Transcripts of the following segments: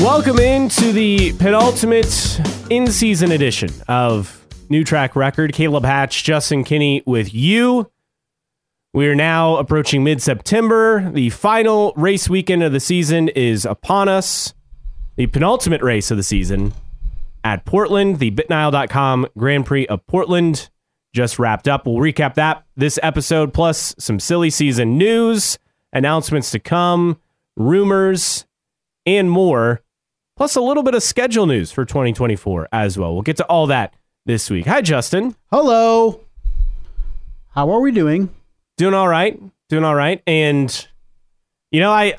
Welcome into the penultimate in season edition of New Track Record. Caleb Hatch, Justin Kinney with you. We are now approaching mid September. The final race weekend of the season is upon us. The penultimate race of the season at Portland, the BitNile.com Grand Prix of Portland just wrapped up. We'll recap that this episode, plus some silly season news, announcements to come, rumors, and more, plus a little bit of schedule news for 2024 as well. We'll get to all that this week. Hi, Justin. Hello. How are we doing? Doing all right. Doing all right. And, you know, I.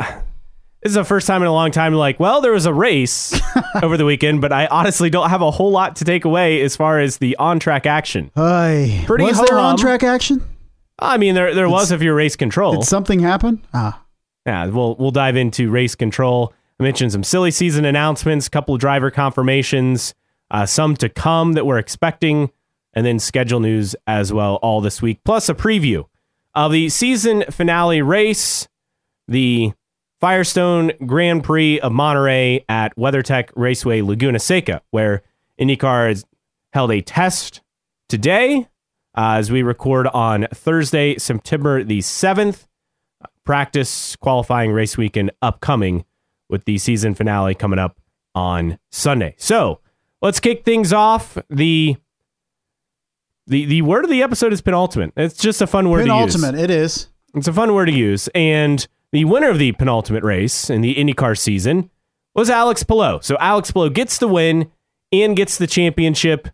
This is the first time in a long time, like, well, there was a race over the weekend, but I honestly don't have a whole lot to take away as far as the on track action. Hey, Pretty was there on track action? I mean, there there was if you're race control. Did something happen? Ah, Yeah, we'll we'll dive into race control. I mentioned some silly season announcements, a couple of driver confirmations, uh, some to come that we're expecting, and then schedule news as well all this week, plus a preview of the season finale race, the Firestone Grand Prix of Monterey at WeatherTech Raceway Laguna Seca, where IndyCar has held a test today uh, as we record on Thursday, September the 7th practice qualifying race weekend upcoming with the season finale coming up on Sunday. So let's kick things off. The the the word of the episode is penultimate. It's just a fun word to use. penultimate. It is. It's a fun word to use. And the winner of the penultimate race in the IndyCar season was Alex Palou. So Alex Palou gets the win and gets the championship.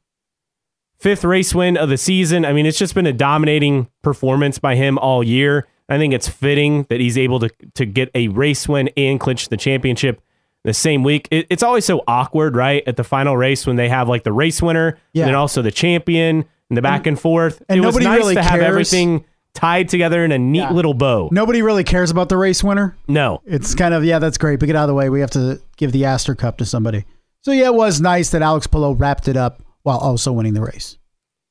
Fifth race win of the season. I mean, it's just been a dominating performance by him all year. I think it's fitting that he's able to to get a race win and clinch the championship the same week. It, it's always so awkward, right? At the final race when they have like the race winner Yeah. and then also the champion and the back and, forth. and it was nobody nice really to have everything tied together in a neat Yeah. little bow. Nobody really cares about the race winner. No. It's kind of yeah, that's great. But get out of the way. We have to give the Astor Cup to somebody. So yeah, it was nice that Alex Palou wrapped it up while also winning the race.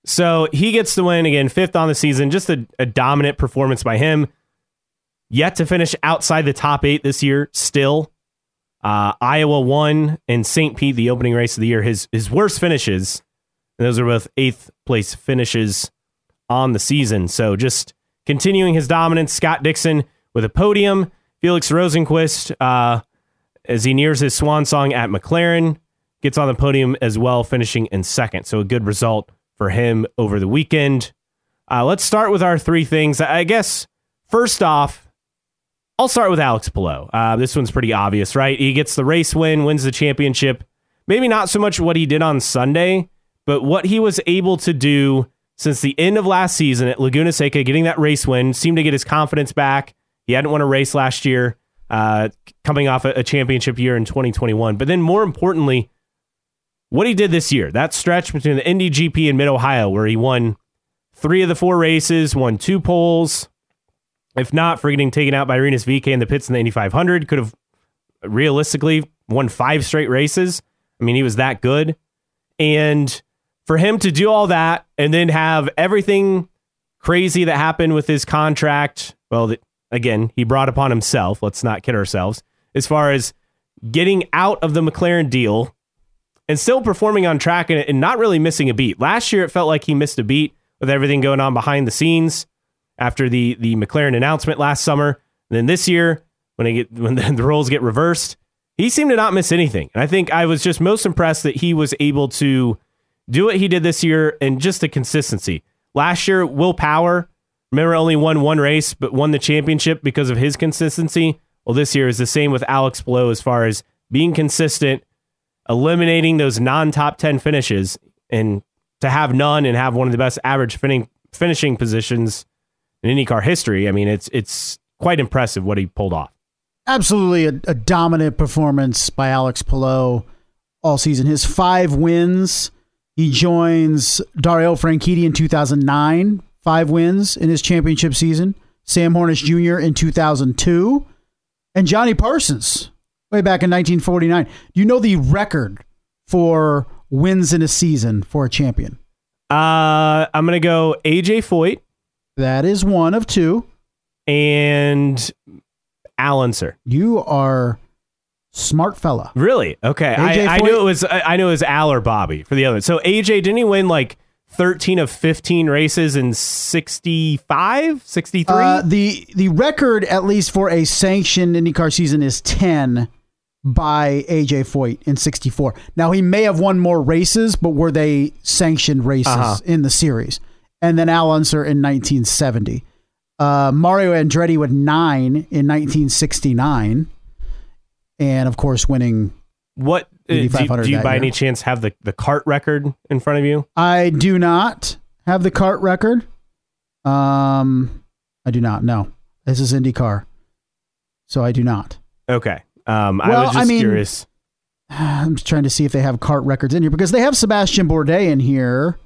So he gets the win again, fifth on the season. Just a, a dominant performance by him. Yet to finish outside the top eight this year, still. Uh, Iowa won and St. Pete, the opening race of the year, his his worst finishes. And those are both eighth place finishes on the season. So just continuing his dominance. Scott Dixon with a podium. Felix Rosenqvist, uh, as he nears his swan song at McLaren, gets on the podium as well, finishing in second. So a good result for him over the weekend. Uh, let's start with our three things. I guess first off, I'll start with Alex Palou. Uh, this one's pretty obvious, right? He gets the race win, wins the championship. Maybe not so much what he did on Sunday, but what he was able to do since the end of last season at Laguna Seca, getting that race win, seemed to get his confidence back. He hadn't won a race last year, uh, coming off a, a championship year in 2021. But then, more importantly, what he did this year, that stretch between the Indy GP and Mid Ohio, where he won three of the four races, won two poles. If not for getting taken out by Rinus VeeKay in the pits in the Indy 500, could have realistically won five straight races. I mean, he was that good. And for him to do all that and then have everything crazy that happened with his contract, well, again, he brought upon himself. Let's not kid ourselves. As far as getting out of the McLaren deal and still performing on track and, and not really missing a beat. Last year, it felt like he missed a beat with everything going on behind the scenes after the the McLaren announcement last summer. And then this year, when get when the, the roles get reversed, he seemed to not miss anything. And I think I was just most impressed that he was able to do what he did this year and just the consistency. Last year, Will Power, remember, only won one race, but won the championship because of his consistency. Well, this year is the same with Alex Palou as far as being consistent, eliminating those non top 10 finishes, and to have none and have one of the best average finishing, finishing positions in IndyCar history. I mean, it's it's quite impressive what he pulled off. Absolutely a, a dominant performance by Alex Palou all season. His five wins. He joins Dario Franchitti in 2009, five wins in his championship season. Sam Hornish Jr. in 2002, and Johnny Parsons way back in 1949. You know the record for wins in a season for a champion? Uh, I'm gonna go AJ Foyt That is one of two. and Al Unser. You are Smart fella. Really? Okay. I, I, knew it was I, I knew it was Al or Bobby for the other. So AJ didn't he win like 13 of 15 races in 65, 63? Uh, the the record at least for a sanctioned IndyCar season is 10 by AJ Foyt in 64. Now he may have won more races, but were they sanctioned races uh-huh. in the series? And then Al Unser in 1970. Uh, Mario Andretti with 9 in 1969 and of course winning. What uh, do, do you by year. any chance have the the CART record in front of you? I do not have the CART record. Um, I do not. No, this is IndyCar, so I do not. Okay. Um, well, I was just I mean, curious. I'm just trying to see if they have CART records in here because they have Sebastian Bourdais in here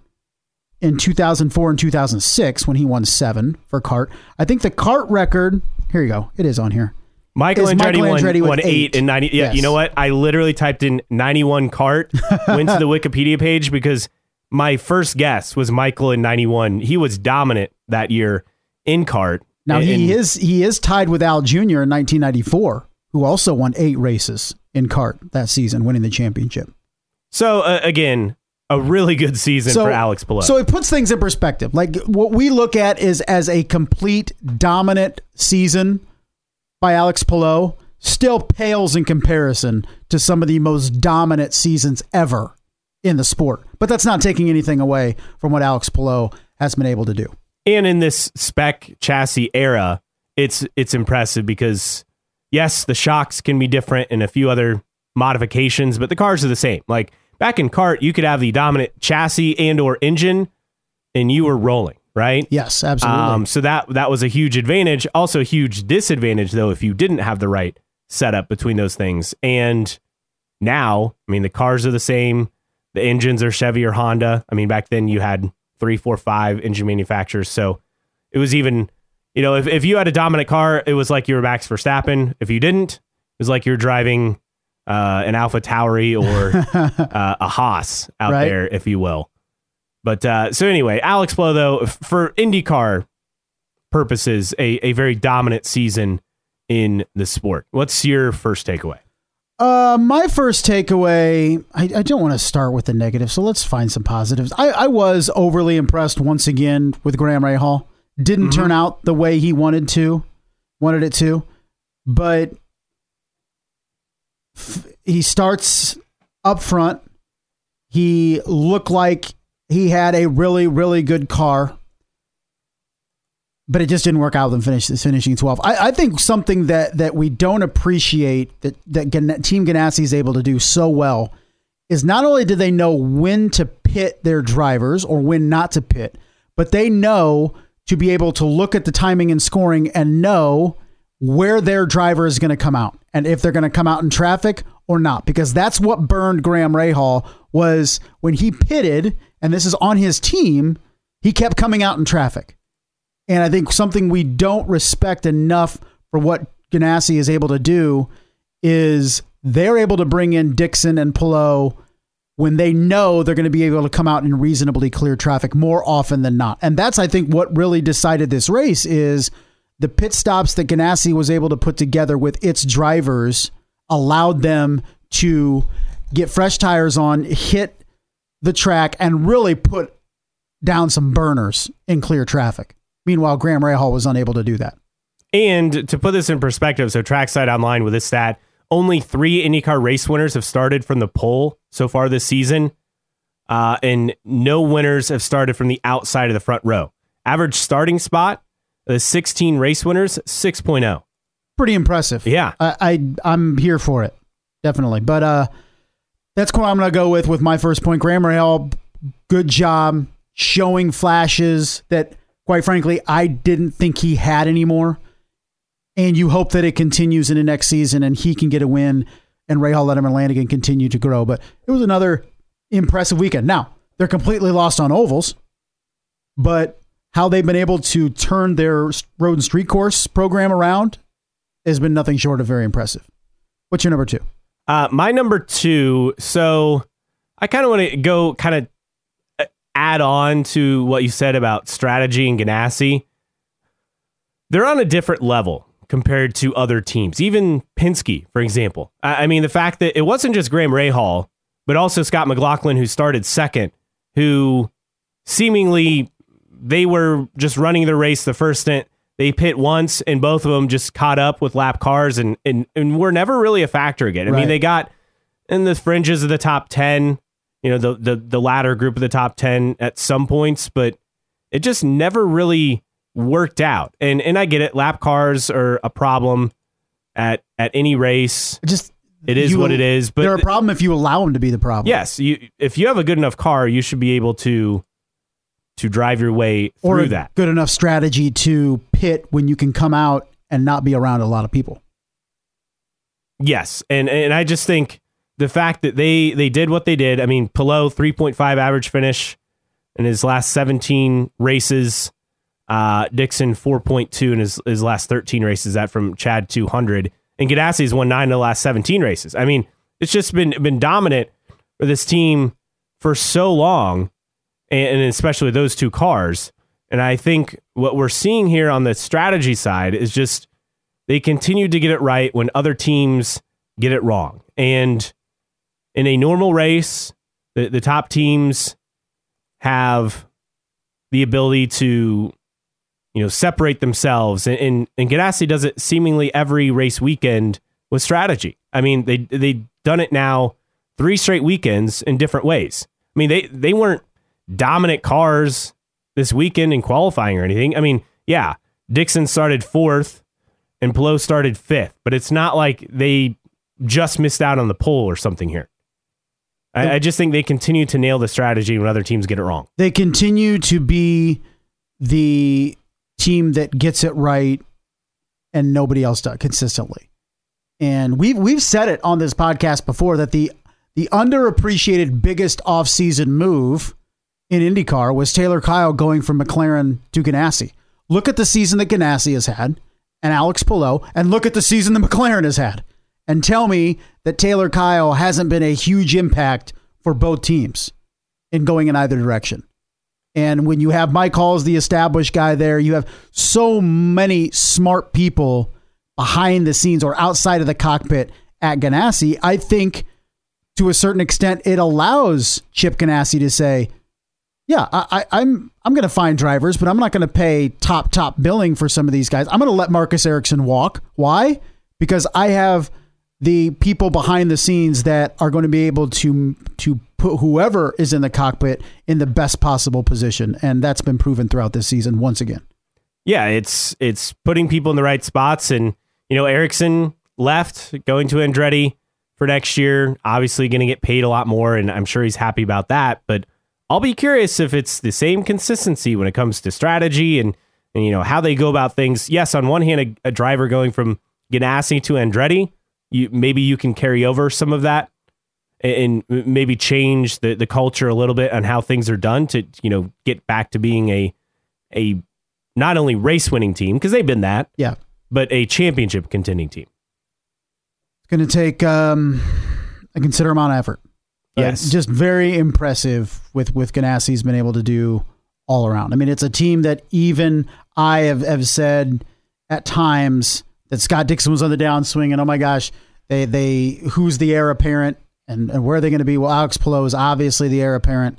in 2004 and 2006 when he won seven for CART. I think the CART record. Here you go. It is on here. Michael Andretti, Michael Andretti won, won eight. in 90. Yeah, yes. you know what? I literally typed in 91 cart, went to the Wikipedia page because my first guess was Michael in 91. He was dominant that year in cart. Now and, he is he is tied with Al Jr. in 1994, who also won eight races in cart that season, winning the championship. So uh, again, a really good season so, for Alex Palou. So it puts things in perspective. Like what we look at is as a complete dominant season by Alex Palou still pales in comparison to some of the most dominant seasons ever in the sport. But that's not taking anything away from what Alex Palou has been able to do. And in this spec chassis era, it's it's impressive because yes, the shocks can be different and a few other modifications, but the cars are the same. Like back in CART, you could have the dominant chassis and or engine and you were rolling right? Yes, absolutely. Um, so that that was a huge advantage. Also, a huge disadvantage though if you didn't have the right setup between those things. And now, I mean, the cars are the same. The engines are Chevy or Honda. I mean, back then you had three, four, five engine manufacturers. So it was even, you know, if, if you had a dominant car, it was like you were Max Verstappen. If you didn't, it was like you're driving uh, an Alpha Tauri or uh, a Haas out right. there, if you will. But uh, so anyway, Alex Palou, though, for IndyCar purposes, a, a very dominant season in the sport. What's your first takeaway? Uh, my first takeaway, I, I don't want to start with the negative, so let's find some positives. I, I was overly impressed once again with Graham Rahal. Didn't mm-hmm. turn out the way he wanted to, wanted it to, but f- he starts up front. He looked like he had a really, really good car, but it just didn't work out with him finish, finishing 12. I, I, think something that, that we don't appreciate that, that Team Ganassi is able to do so well is not only do they know when to pit their drivers or when not to pit, but they know to be able to look at the timing and scoring and know where their driver is going to come out and if they're going to come out in traffic or not because that's what burned Graham Rahal was when he pitted and this is on his team, he kept coming out in traffic. And I think something we don't respect enough for what Ganassi is able to do is they're able to bring in Dixon and Palou when they know they're going to be able to come out in reasonably clear traffic more often than not. And that's I think what really decided this race is the pit stops that Ganassi was able to put together with its drivers allowed them to get fresh tires on, hit the track and really put down some burners in clear traffic. Meanwhile, Graham Rahal was unable to do that. And to put this in perspective, so Trackside Online with this stat, only three IndyCar race winners have started from the pole so far this season, uh, and no winners have started from the outside of the front row. Average starting spot, the 16 race winners, 6.0. Pretty impressive. Yeah. I, I I'm here for it. Definitely. But uh that's what I'm going to go with with my first point. Graham Rahal, good job showing flashes that, quite frankly, I didn't think he had anymore. And you hope that it continues in the next season and he can get a win and Rahal Letterman Lanigan continue to grow. But it was another impressive weekend. Now, they're completely lost on ovals, but how they've been able to turn their road and street course program around has been nothing short of very impressive. What's your number two? Uh, my number two. So I kind of want to go kind of uh, add on to what you said about strategy and Ganassi. They're on a different level compared to other teams. Even Penske, for example. I, I mean, the fact that it wasn't just Graham Rahal, but also Scott McLaughlin, who started second, who seemingly they were just running the race the first stint. They pit once, and both of them just caught up with lap cars, and and, and were never really a factor again. I Right. mean, they got in the fringes of the top ten, you know, the the the latter group of the top ten at some points, but it just never really worked out. And and I get it, lap cars are a problem at at any race. Just It is you- what it is, but they're a problem if you allow them to be the problem. yes, you if you have a good enough car, you should be able to to drive your way or through a that. good enough strategy to pit when you can come out and not be around a lot of people. Yes, and and I just think the fact that they they did what they did. I mean, Palou three point five average finish in his last seventeen races. Uh, Dixon four point two in his his last thirteen races. That from Chad two hundred, and Ganassi's won nine of the last seventeen races. I mean, it's just been been dominant for this team for so long, and, and especially those two cars. And I think what we're seeing here on the strategy side is just they continue to get it right when other teams get it wrong. And in a normal race, the, the top teams have the ability to, you know, separate themselves. And, and, and Ganassi does it seemingly every race weekend with strategy. I mean, they they've done it now three straight weekends in different ways. I mean, they they weren't dominant cars this weekend in qualifying or anything. I mean, yeah, Dixon started fourth and Palou started fifth, but it's not like they just missed out on the pole or something here. I, I just think they continue to nail the strategy when other teams get it wrong. They continue to be the team that gets it right and nobody else does consistently. And we've we've said it on this podcast before that the the underappreciated biggest offseason move in IndyCar was Taylor Kiel going from McLaren to Ganassi. Look at the season that Ganassi has had and Alex Palou, and look at the season that McLaren has had. And tell me that Taylor Kiel hasn't been a huge impact for both teams in going in either direction. And when you have Mike Hull's the established guy there, you have so many smart people behind the scenes or outside of the cockpit at Ganassi. I think to a certain extent it allows Chip Ganassi to say, yeah, I, I, I'm I'm going to find drivers, but I'm not going to pay top top billing for some of these guys. I'm going to let Marcus Ericsson walk. Why? Because I have the people behind the scenes that are going to be able to to put whoever is in the cockpit in the best possible position, and that's been proven throughout this season once again. Yeah, it's it's putting people in the right spots, and you know Ericsson left, going to Andretti for next year. Obviously, going to get paid a lot more, and I'm sure he's happy about that. But I'll be curious if it's the same consistency when it comes to strategy and, and you know how they go about things. Yes, on one hand, a, a driver going from Ganassi to Andretti, you maybe you can carry over some of that and maybe change the, the culture a little bit on how things are done to you know get back to being a a not only race winning team because they've been that, Yeah, but a championship contending team. it's going to take um, a considerable amount of effort. Yes. just very impressive with with Ganassi's been able to do all around. I mean, it's a team that even I have, have said at times that Scott Dixon was on the downswing, and oh my gosh, they they who's the heir apparent and, and where are they going to be? Well, Alex Palou is obviously the heir apparent,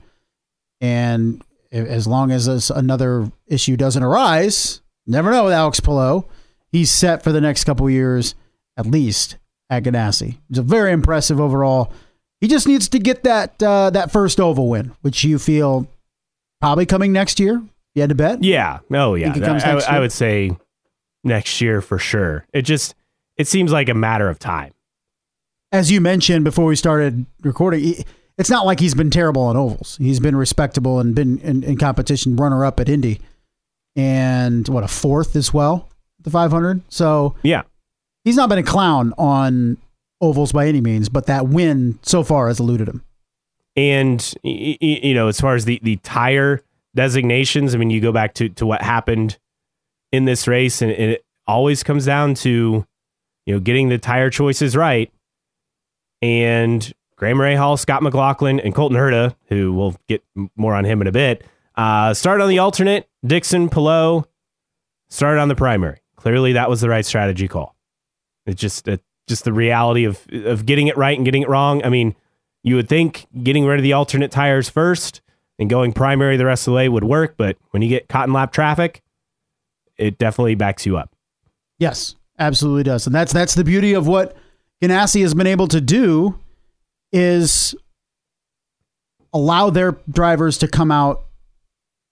and as long as this, another issue doesn't arise, never know with Alex Palou, he's set for the next couple years at least at Ganassi. It's a very impressive overall. He just needs to get that uh, that first oval win, which you feel probably coming next year. You had to bet. Yeah. Oh, yeah. Think it comes I, I year? would say next year for sure. It just it seems like a matter of time. As you mentioned before we started recording, it's not like he's been terrible on ovals. He's been respectable and been in, in competition, runner up at Indy, and what a fourth as well, the 500. So Yeah. he's not been a clown on ovals by any means, but that win so far has eluded him. And you know, as far as the the tire designations, I mean, you go back to to what happened in this race, and it always comes down to you know getting the tire choices right. And Graham Rahal, Scott McLaughlin, and Colton Herta, who we'll get more on him in a bit, uh, started on the alternate. Dixon, Palou started on the primary. clearly that was the right strategy call. It's just just the reality of of getting it right and getting it wrong. I mean, you would think getting rid of the alternate tires first and going primary the rest of the way would work, but when you get cotton lap traffic, it definitely backs you up. Yes, absolutely does. And that's that's the beauty of what Ganassi has been able to do is allow their drivers to come out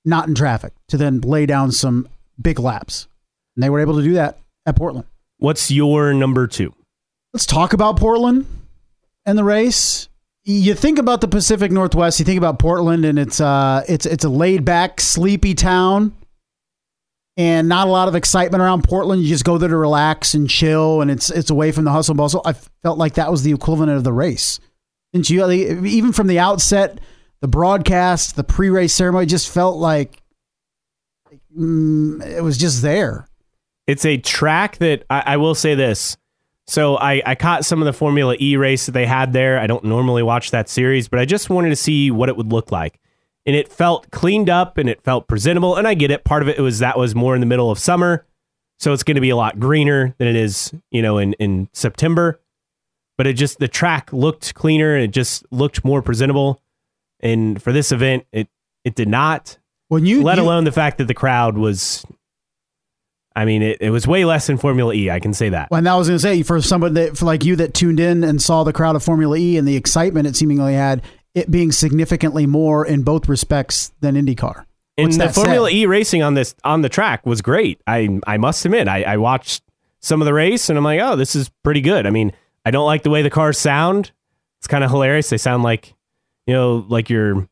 not in traffic to then lay down some big laps. And they were able to do that at Portland. What's your number 2? Let's talk about Portland and the race. You think about the Pacific Northwest, you think about Portland and it's uh it's it's a laid back, sleepy town and not a lot of excitement around Portland. You just go there to relax and chill, and it's it's away from the hustle and bustle. I felt like that was the equivalent of the race. Didn't you? Even from the outset, the broadcast, the pre-race ceremony just felt like mm, it was just there. It's a track that I, I will say this. So I, I caught some of the Formula E race that they had there. I don't normally watch that series, but I just wanted to see what it would look like. And it felt cleaned up and it felt presentable. And I get it. Part of it was that was more in the middle of summer. So it's going to be a lot greener than it is, you know, in, in September. But it just, the track looked cleaner and it just looked more presentable. And for this event, it, it did not. When you, let you, alone the fact that the crowd was I mean, it, it was way less than Formula E. I can say that. Well, and I was going to say for somebody that, for like you that tuned in and saw the crowd of Formula E and the excitement it seemingly had, it being significantly more in both respects than IndyCar. And the Formula? E racing on this on the track was great. I I must admit, I, I watched some of the race and I'm like, oh, this is pretty good. I mean, I don't like the way the cars sound. It's kind of hilarious. They sound like, you know, like your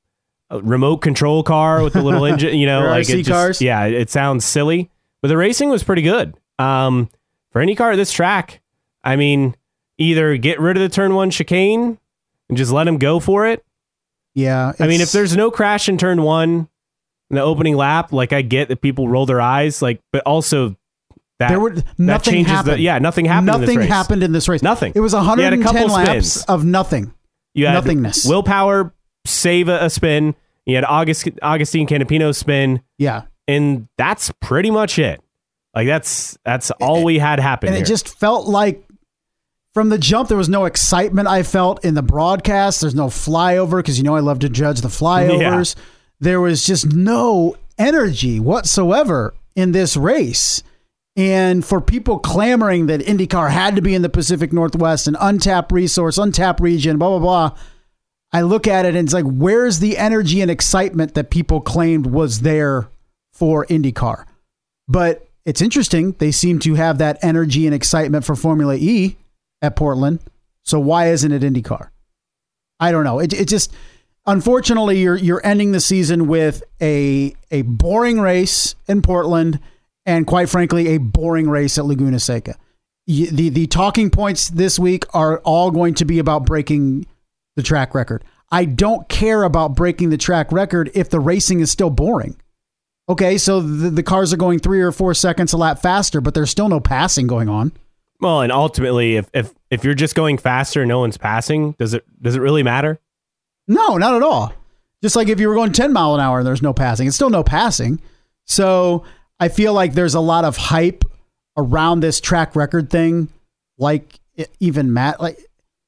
uh, remote control car with the little engine. You know, like it just, cars. Yeah, it sounds silly. But the racing was pretty good. Um, for IndyCar at this track, I mean, either get rid of the turn one chicane and just let him go for it. Yeah. I mean, if there's no crash in turn one in the opening lap, like I get that people roll their eyes, like, but also that, there were nothing happened. The, yeah, nothing happened. Nothing in happened in this race. Nothing. It was 110 laps spins. of nothing. You had nothingness. Will Power save a, a spin. You had August Agustin Canapino spin. Yeah and that's pretty much it. Like that's that's all we had happen. And here. it just felt like from the jump there was no excitement I felt in the broadcast. There's no flyover because you know I love to judge the flyovers. Yeah. There was just no energy whatsoever in this race. And for people clamoring that IndyCar had to be in the Pacific Northwest, an untapped resource, untapped region, blah, blah, blah. I look at it and it's like, where's the energy and excitement that people claimed was there for IndyCar. But it's interesting. They seem to have that energy and excitement for Formula E at Portland. So why isn't it IndyCar? I don't know. It, it just unfortunately you're you're ending the season with a a boring race in Portland and quite frankly a boring race at Laguna Seca. The the talking points this week are all going to be about breaking the track record. I don't care about breaking the track record if the racing is still boring. Okay, so the, the cars are going three or four seconds a lap faster, but there's still no passing going on. Well, and ultimately, if if if you're just going faster, and no one's passing. Does it does it really matter? No, not at all. Just like if you were going 10 mile an hour and there's no passing, it's still no passing. So I feel like there's a lot of hype around this track record thing. Like even Matt, like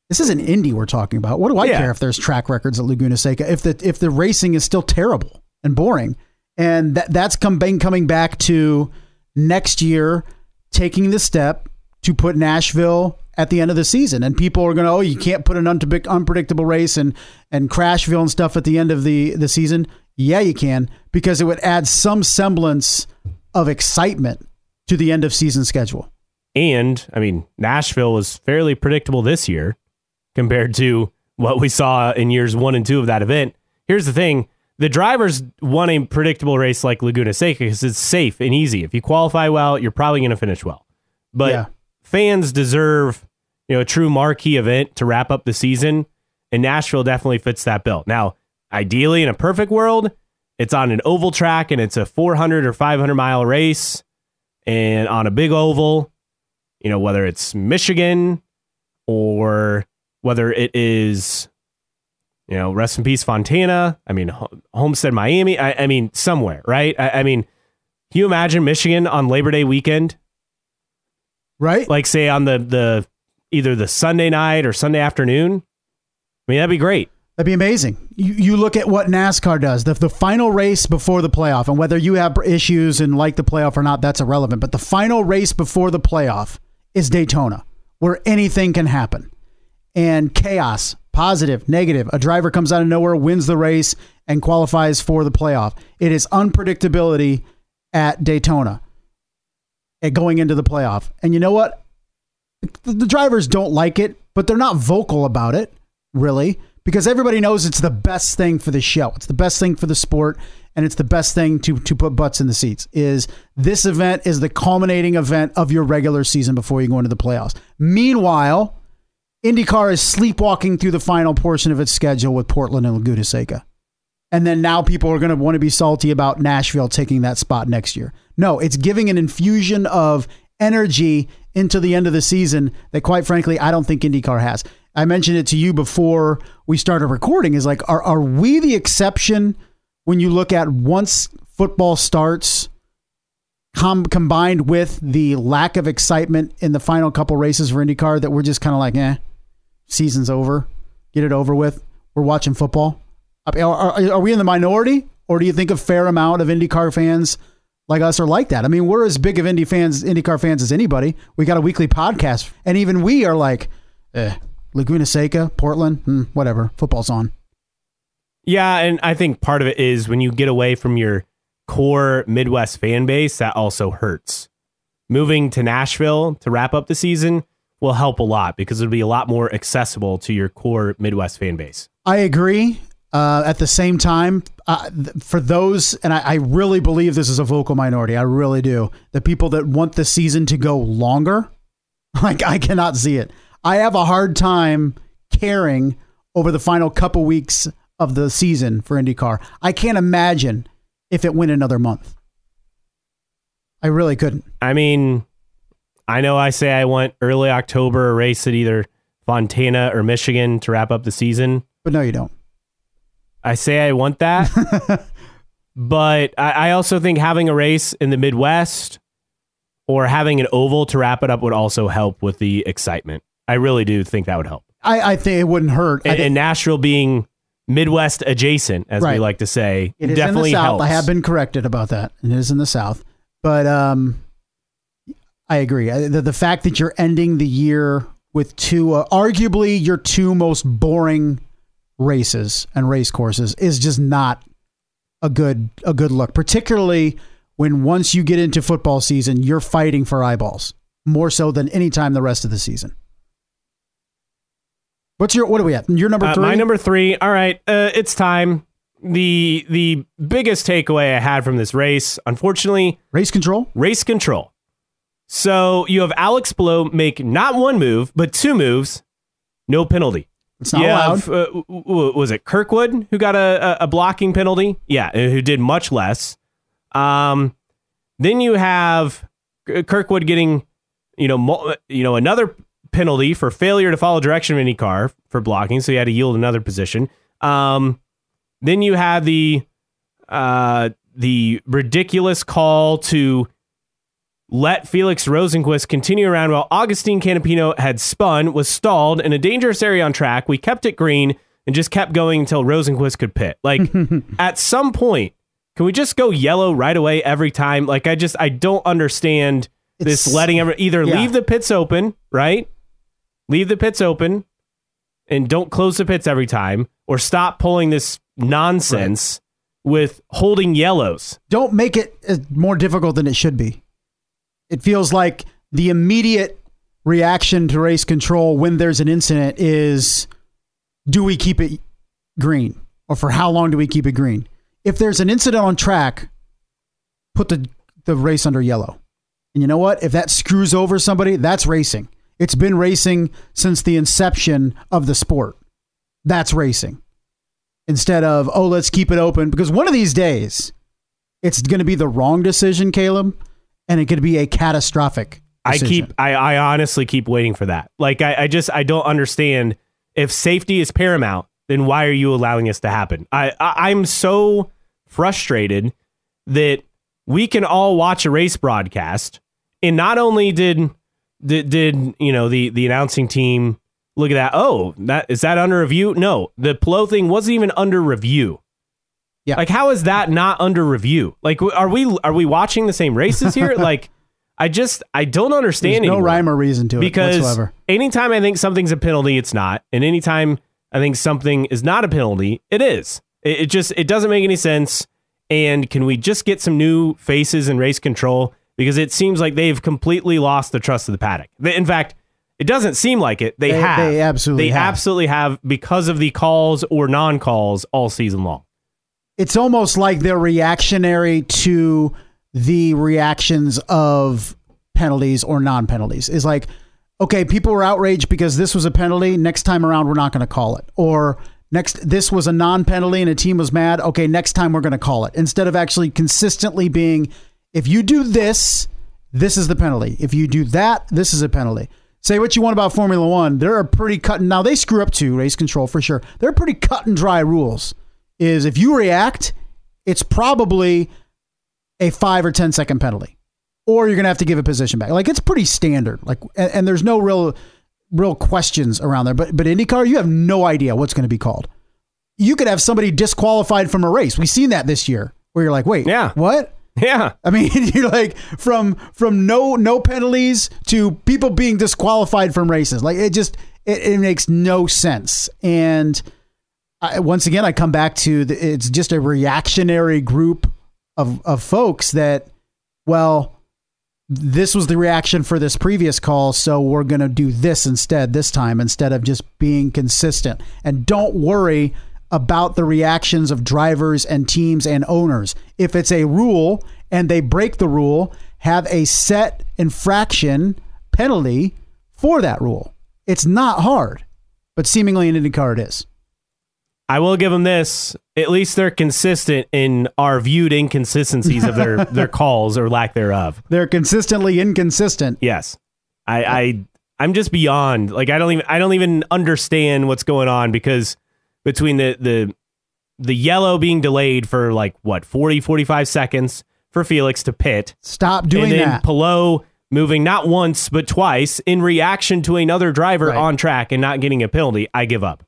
this is an indie we're talking about. What do I yeah. care if there's track records at Laguna Seca if the if the racing is still terrible and boring? and that that's come, coming back to next year taking the step to put Nashville at the end of the season. And people are going to, oh, you can't put an unpredictable race and, and Crashville and stuff at the end of the, the season. Yeah, you can, because it would add some semblance of excitement to the end of season schedule. And, I mean, Nashville was fairly predictable this year compared to what we saw in years one and two of that event. Here's the thing the drivers want a predictable race like Laguna Seca because it's safe and easy. If you qualify well, you're probably going to finish well. But yeah. Fans deserve, you know, a true marquee event to wrap up the season, and Nashville definitely fits that bill. Now, ideally, in a perfect world, it's on an oval track and it's a 400 or 500 mile race, and on a big oval. You know, whether it's Michigan or whether it is you know, rest in peace, Fontana. I mean, Homestead, Miami. I, I mean, somewhere, right? I, I, mean, can you imagine Michigan on Labor Day weekend right? Like say on the the either the Sunday night or Sunday afternoon. I mean, that'd be great. That'd be amazing. You, you look at what NASCAR does, the, the final race before the playoff, and whether you have issues and like the playoff or not, that's irrelevant. But the final race before the playoff is Daytona, where anything can happen. And chaos, positive, negative. A driver comes out of nowhere, wins the race, and qualifies for the playoff. It is unpredictability at Daytona at going into the playoff. And you know what? The, the drivers don't like it, but they're not vocal about it, really because everybody knows it's the best thing for the show. It's the best thing for the sport and it's the best thing to to put butts in the seats. Is this event is the culminating event of your regular season before you go into the playoffs. Meanwhile, IndyCar is sleepwalking through the final portion of its schedule with Portland and Laguna Seca. And then now people are going to want to be salty about Nashville taking that spot next year. No, it's giving an infusion of energy into the end of the season that quite frankly I don't think IndyCar has. I mentioned it to you before we started recording is like, are, are we the exception when you look at once football starts com- combined with the lack of excitement in the final couple races for IndyCar that we're just kind of like, eh, season's over, get it over with. We're watching football. Are, are, we in the minority or do you think a fair amount of IndyCar fans like us are like that? I mean, we're as big of Indy fans, IndyCar fans as anybody. We got a weekly podcast and even we are like, eh, Laguna Seca, Portland, hmm, whatever. Football's on. Yeah, and I think part of it is when you get away from your core Midwest fan base, that also hurts. Moving to Nashville to wrap up the season will help a lot because it'll be a lot more accessible to your core Midwest fan base. I agree. Uh, at the same time, uh, for those, and I, I really believe this is a vocal minority, I really do. The people that want the season to go longer, like I cannot see it. I have a hard time caring over the final couple weeks of the season for IndyCar. I can't imagine if it went another month. I really couldn't. I mean, I know I say I want early October a race at either Fontana or Michigan to wrap up the season. But no, you don't. I say I want that. but I, I also think having a race in the Midwest or having an oval to wrap it up would also help with the excitement. I really do think that would help. I, I think it wouldn't hurt. And, think, and Nashville being Midwest adjacent, as Right. we like to say, it is definitely in the South. helps. I have been corrected about that. It is in the South. But um, I agree. The, the fact that you're ending the year with two, uh, arguably your two most boring races and race courses, is just not a good a good look. Particularly when once you get into football season, you're fighting for eyeballs more so than any time the rest of the season. What's your what are we at? Your number Uh, three. my number three. All right, uh, it's time. the The biggest takeaway I had from this race, unfortunately, race control. race control. So you have Alex Palou make not one move, but two moves, no penalty. It's not You allowed. uh, was it Kirkwood who got a, a, blocking penalty? Yeah, who did much less. Um, then you have Kirkwood getting, you know, mo- you know, another penalty for failure to follow direction of IndyCar for blocking, so he had to yield another position. Um, then you have the uh, the ridiculous call to let Felix Rosenqvist continue around while Agustin Canapino had spun, was stalled in a dangerous area on track. We kept it green and just kept going until Rosenqvist could pit. Like at some point, can we just go yellow right away every time? Like I just I don't understand this It's- letting every, either yeah. leave the pits open, right? Leave the pits open and don't close the pits every time or stop pulling this nonsense with holding yellows. don't make it uh, more difficult than it should be. It feels like the immediate reaction to race control when there's an incident is do we keep it green or for how long do we keep it green? If there's an incident on track, put the the race under yellow. And you know what? If that screws over somebody, that's racing. It's been racing since the inception of the sport. That's racing. Instead of, oh, let's keep it open because one of these days it's going to be the wrong decision, Caleb, and it could be a catastrophic. I keep I, I honestly keep waiting for that. Like I, I just I don't understand if safety is paramount, then why are you allowing this to happen? I, I I'm so frustrated that we can all watch a race broadcast and not only did did, did you know the the announcing team look at that? Oh, that is that under review? No, the Palou thing wasn't even under review. Yeah. Like, how is that not under review? Like, are we are we watching the same races here? like, I just I don't understand. There's no rhyme or reason to it because whatsoever. anytime I think something's a penalty, it's not, and anytime I think something is not a penalty, it is. It, it just it doesn't make any sense. And can we just get some new faces in race control? Because it seems like they've completely lost the trust of the paddock. In fact, it doesn't seem like it. They, They- have. they absolutely They have. absolutely have because of the calls or non-calls all season long. It's almost like they're reactionary to the reactions of penalties or non-penalties. Is like, okay, people were outraged because this was a penalty. Next time around, we're not going to call it. Or next, this was a non-penalty and a team was mad. Okay, next time we're going to call it. Instead of actually consistently being, if you do this, this is the penalty. If you do that, this is a penalty. Say what you want about Formula One. They're pretty cut. Now they screw up too, race control for sure. They're pretty cut and dry rules. Is if you react, it's probably a five or ten second penalty, or you're gonna have to give a position back. Like it's pretty standard. Like and, and there's no real real questions around there. But but IndyCar, you have no idea what's going to be called. You could have somebody disqualified from a race. We've seen that this year, where you're like, wait, Yeah. what? Yeah. I mean, you're like from from no no penalties to people being disqualified from races. Like it just it, it makes no sense. And I, once again, I come back to the, it's just a reactionary group of of folks that, well, this was the reaction for this previous call, so we're going to do this instead this time instead of just being consistent. And don't worry about the reactions of drivers and teams and owners. If it's a rule and they break the rule, have a set infraction penalty for that rule. It's not hard, but seemingly in IndyCar it is. I will give them this. At least they're consistent in our viewed inconsistencies of their their calls or lack thereof. They're consistently inconsistent. Yes. I, I I'm just beyond like I don't even I don't even understand what's going on because between the the the yellow being delayed for like what 40 45 seconds for Felix to pit Stop doing and then that. Palou moving not once but twice in reaction to another driver Right. on track and not getting a penalty I give up.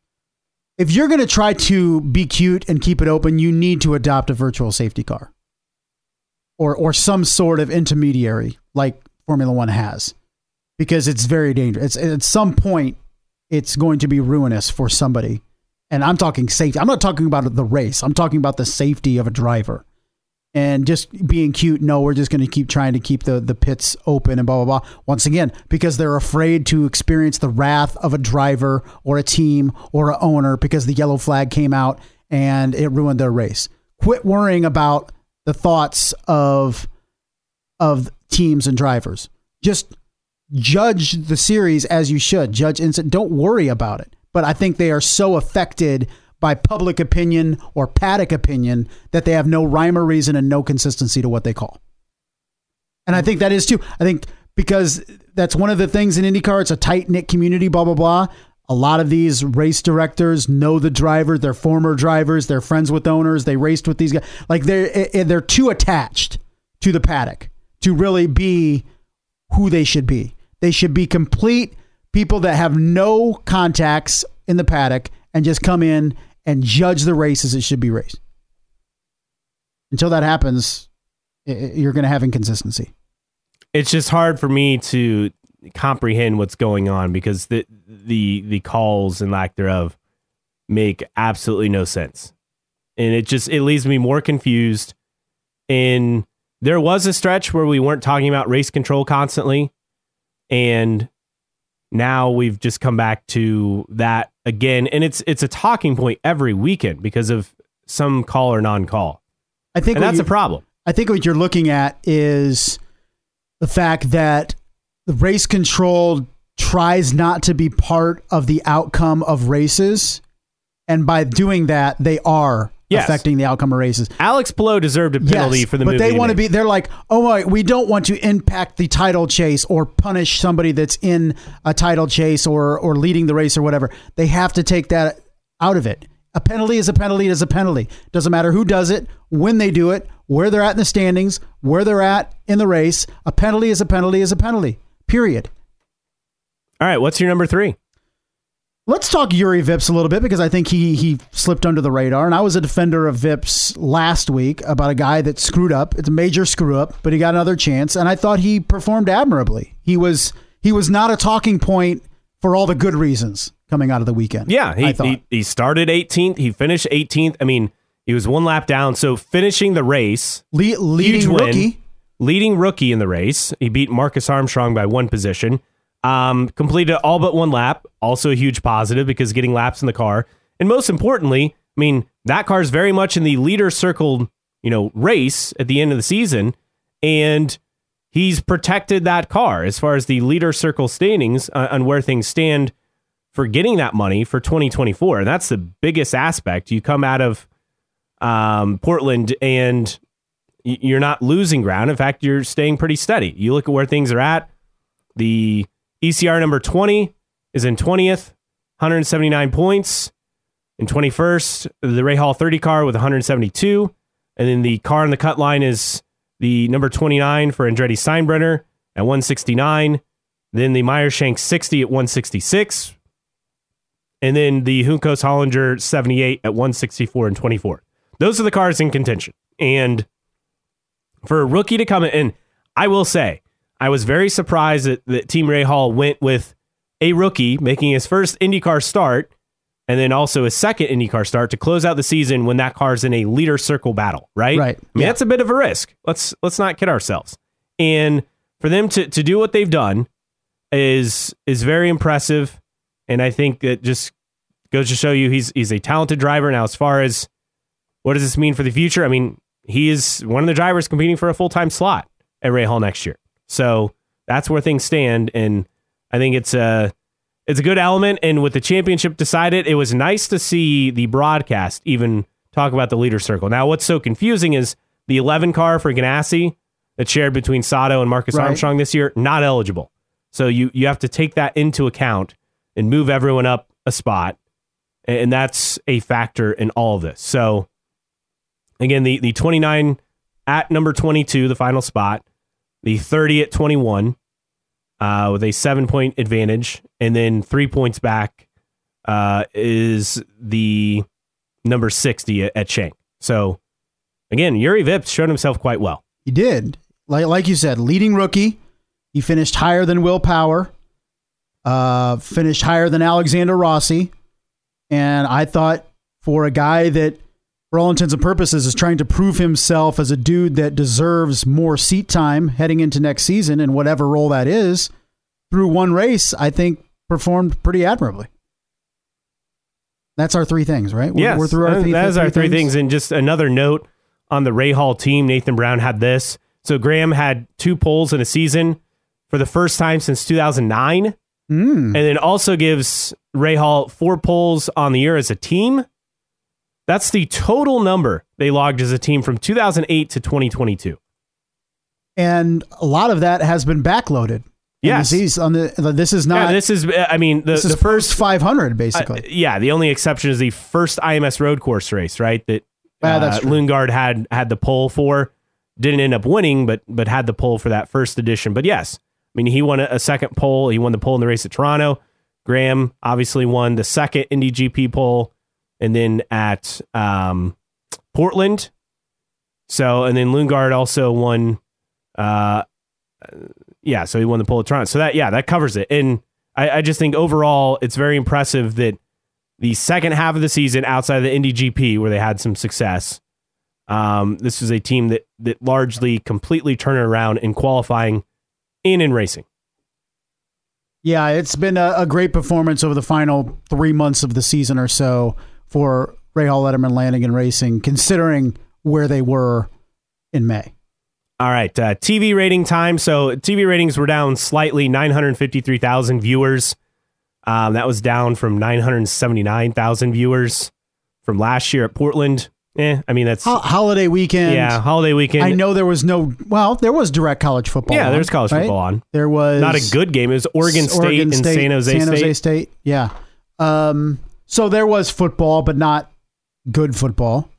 If you're going to try to be cute and keep it open, you need to adopt a virtual safety car or or some sort of intermediary like Formula 1 has because it's very dangerous. It's, at some point it's going to be ruinous for somebody. And I'm talking safety. I'm not talking about the race. I'm talking about the safety of a driver. And just being cute, no, we're just going to keep trying to keep the, the pits open and blah, blah, blah. Once again, because they're afraid to experience the wrath of a driver or a team or a owner because the yellow flag came out and it ruined their race. Quit worrying about the thoughts of of teams and drivers. Just judge the series as you should. Judge instant. Don't worry about it. But I think they are so affected by public opinion or paddock opinion that they have no rhyme or reason and no consistency to what they call. And I think that is too. I think because that's one of the things in IndyCar. It's a tight knit community. Blah blah blah. A lot of these race directors know the driver. They're former drivers. They're friends with owners. They raced with these guys. Like they're eh, they're too attached to the paddock to really be who they should be. They should be complete people that have no contacts in the paddock and just come in and judge the race as it should be raced. Until that happens, you're going to have inconsistency. it's just hard for me to comprehend what's going on because the the the calls and lack thereof make absolutely no sense and it just it leaves me more confused and there was a stretch where we weren't talking about race control constantly and now we've just come back to that again and it's it's a talking point every weekend because of some call or non-call I think and that's a problem I think what you're looking at is the fact that the race control tries not to be part of the outcome of races. And by doing that, they are Yes. affecting the outcome of races. alex Palou deserved a penalty yes, for the but they want to be. They're like, oh my, we don't want to impact the title chase or punish somebody that's in a title chase or or leading the race or whatever. They have to take that out of it. A penalty is a penalty is a penalty. Doesn't matter who does it, when they do it, where they're at in the standings, where they're at in the race. A penalty is a penalty is a penalty. Period. All right, what's your number three? Let's talk Juri Vips a little bit because I think he he slipped under the radar. And I was a defender of Vips last week about a guy that screwed up. It's a major screw up, but he got another chance, and I thought he performed admirably. He was he was not a talking point for all the good reasons coming out of the weekend. Yeah, he he, he started 18th. He finished 18th. I mean, he was one lap down. So finishing the race, Le- leading win, rookie. leading rookie in the race. He beat Marcus Armstrong by one position. Um, completed all but one lap. Also a huge positive because getting laps in the car. And most importantly, I mean, that car is very much in the leader circle, you know, race at the end of the season. And he's protected that car as far as the leader circle standings uh, on where things stand for getting that money for 2024. And that's the biggest aspect. You come out of um, Portland and you're not losing ground. In fact, you're staying pretty steady. You look at where things are at. The ECR number 20 is in 20th, 179 points. In 21st, the Rahal 30 car with 172. And then the car in the cut line is the number 29 for Andretti Steinbrenner at 169. Then the Meyershank 60 at 166. And then the Juncos Hollinger 78 at 164 and 24. Those are the cars in contention. And for a rookie to come in, and I will say, I was very surprised that, that Team Rahal went with a rookie making his first IndyCar start and then also his second IndyCar start to close out the season when that car's in a leader circle battle, right? Right. I mean, Yeah. that's a bit of a risk. Let's let's not kid ourselves. And for them to to do what they've done is is very impressive. And I think that just goes to show you he's he's a talented driver. Now, as far as what does this mean for the future? I mean, he is one of the drivers competing for a full time slot at Rahal next year. So that's where things stand, and I think it's a it's a good element. And with the championship decided, it was nice to see the broadcast even talk about the leader circle. Now, what's so confusing is the 11 car for Ganassi that shared between Sato and Marcus Right. Armstrong this year not eligible. So you you have to take that into account and move everyone up a spot, and that's a factor in all of this. So again, the the 29 at number 22, the final spot, the 30 at 21, uh, with a seven point advantage, and then three points back uh, is the number 60 at, at Shank. So again, Juri Vips showed himself quite well. He did. Like like you said, leading rookie. He finished higher than Will Power. Uh, finished higher than Alexander Rossi. And I thought for a guy that, for all intents and purposes, is trying to prove himself as a dude that deserves more seat time heading into next season in whatever role that is, through one race, I think performed pretty admirably. That's our three things, right? We're, Yes, we're through our that- three. that is our three things. And just another note on the Rahal team, Nathan Brown had this. So Graham had two poles in a season for the first time since 2009, Mm. and then also gives Rahal four poles on the year as a team. That's the total number they logged as a team from 2008 to 2022. and a lot of that has been backloaded. Yes. And this is on the. This is Yeah, not. this is. I mean, the, this is the first. first 500 uh, basically. yeah, the only exception is the first IMS road course race, right? That Ah, uh, that's true. Lundgaard had had the pole for, didn't end up winning, but but had the pole for that first edition. But yes, I mean he won a, a second pole. He won the pole in the race at Toronto. Graham obviously won the second Indy GP pole, and then at um, Portland. So and then Lundgaard also won. Uh, yeah, so he won the Toronto. So that yeah, that covers it. And I, I just think overall it's very impressive that the second half of the season outside of the Indy GP where they had some success. Um, this was a team that that largely completely turned around in qualifying and in racing. yeah, it's been a, a great performance over the final three months of the season or so for Rahal, Letterman, Lanigan, and Racing, considering where they were in May. All right, uh, TV rating time. So TV ratings were down slightly, nine hundred fifty-three thousand viewers. Um, that was down from nine hundred seventy-nine thousand viewers from last year at Portland. Eh, I mean that's Ho- holiday weekend. yeah, holiday weekend. I know there was no. Well, there was direct college football. Yeah, on, there's college right? football on. There was Not a good game. It was Oregon State Oregon and San Jose San State. Jose State. Yeah. Um, so there was football, but not good football.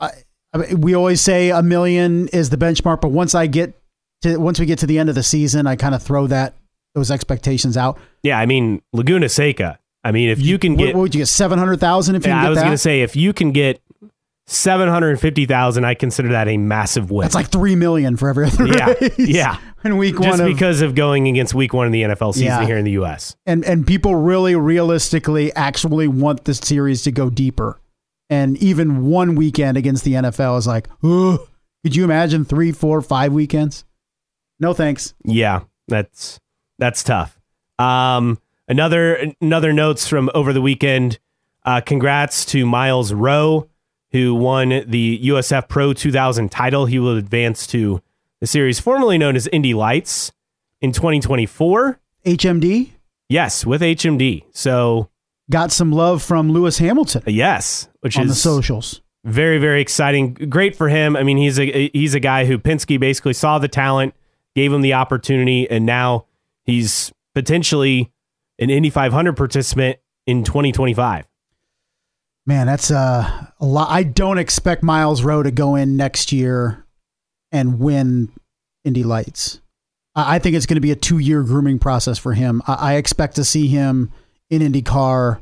I, I mean, we always say a million is the benchmark, but once I get to once we get to the end of the season, I kind of throw that those expectations out. Yeah, I mean Laguna Seca. I mean, if you can get, what would you get? Seven hundred thousand if you yeah, I was going to say if you can get seven hundred fifty thousand, I consider that a massive win. That's like three million for every other yeah, race. yeah. In week Just one of because of going against week one of the NFL season Yeah. here in the U.S. and and people really realistically actually want this series to go deeper. And even one weekend against the NFL is like, Ugh. could you imagine three, four, five weekends? No thanks. Yeah, that's that's tough. Um, another another notes from over the weekend. Uh, congrats to Myles Rowe, who won the USF Pro 2000 title. He will advance to the series formerly known as Indy Lights in 2024. HMD Yes, with HMD. So got some love from Lewis Hamilton yes, which is on the socials. very very exciting. Great for him. I mean, he's a he's a guy who Penske basically saw the talent, gave him the opportunity, and now he's potentially an Indy 500 participant in 2025. Man, that's uh, a lot. I don't expect Myles Rowe to go in next year and win Indy Lights. I I think it's going to be a two year grooming process for him. I, I expect to see him in IndyCar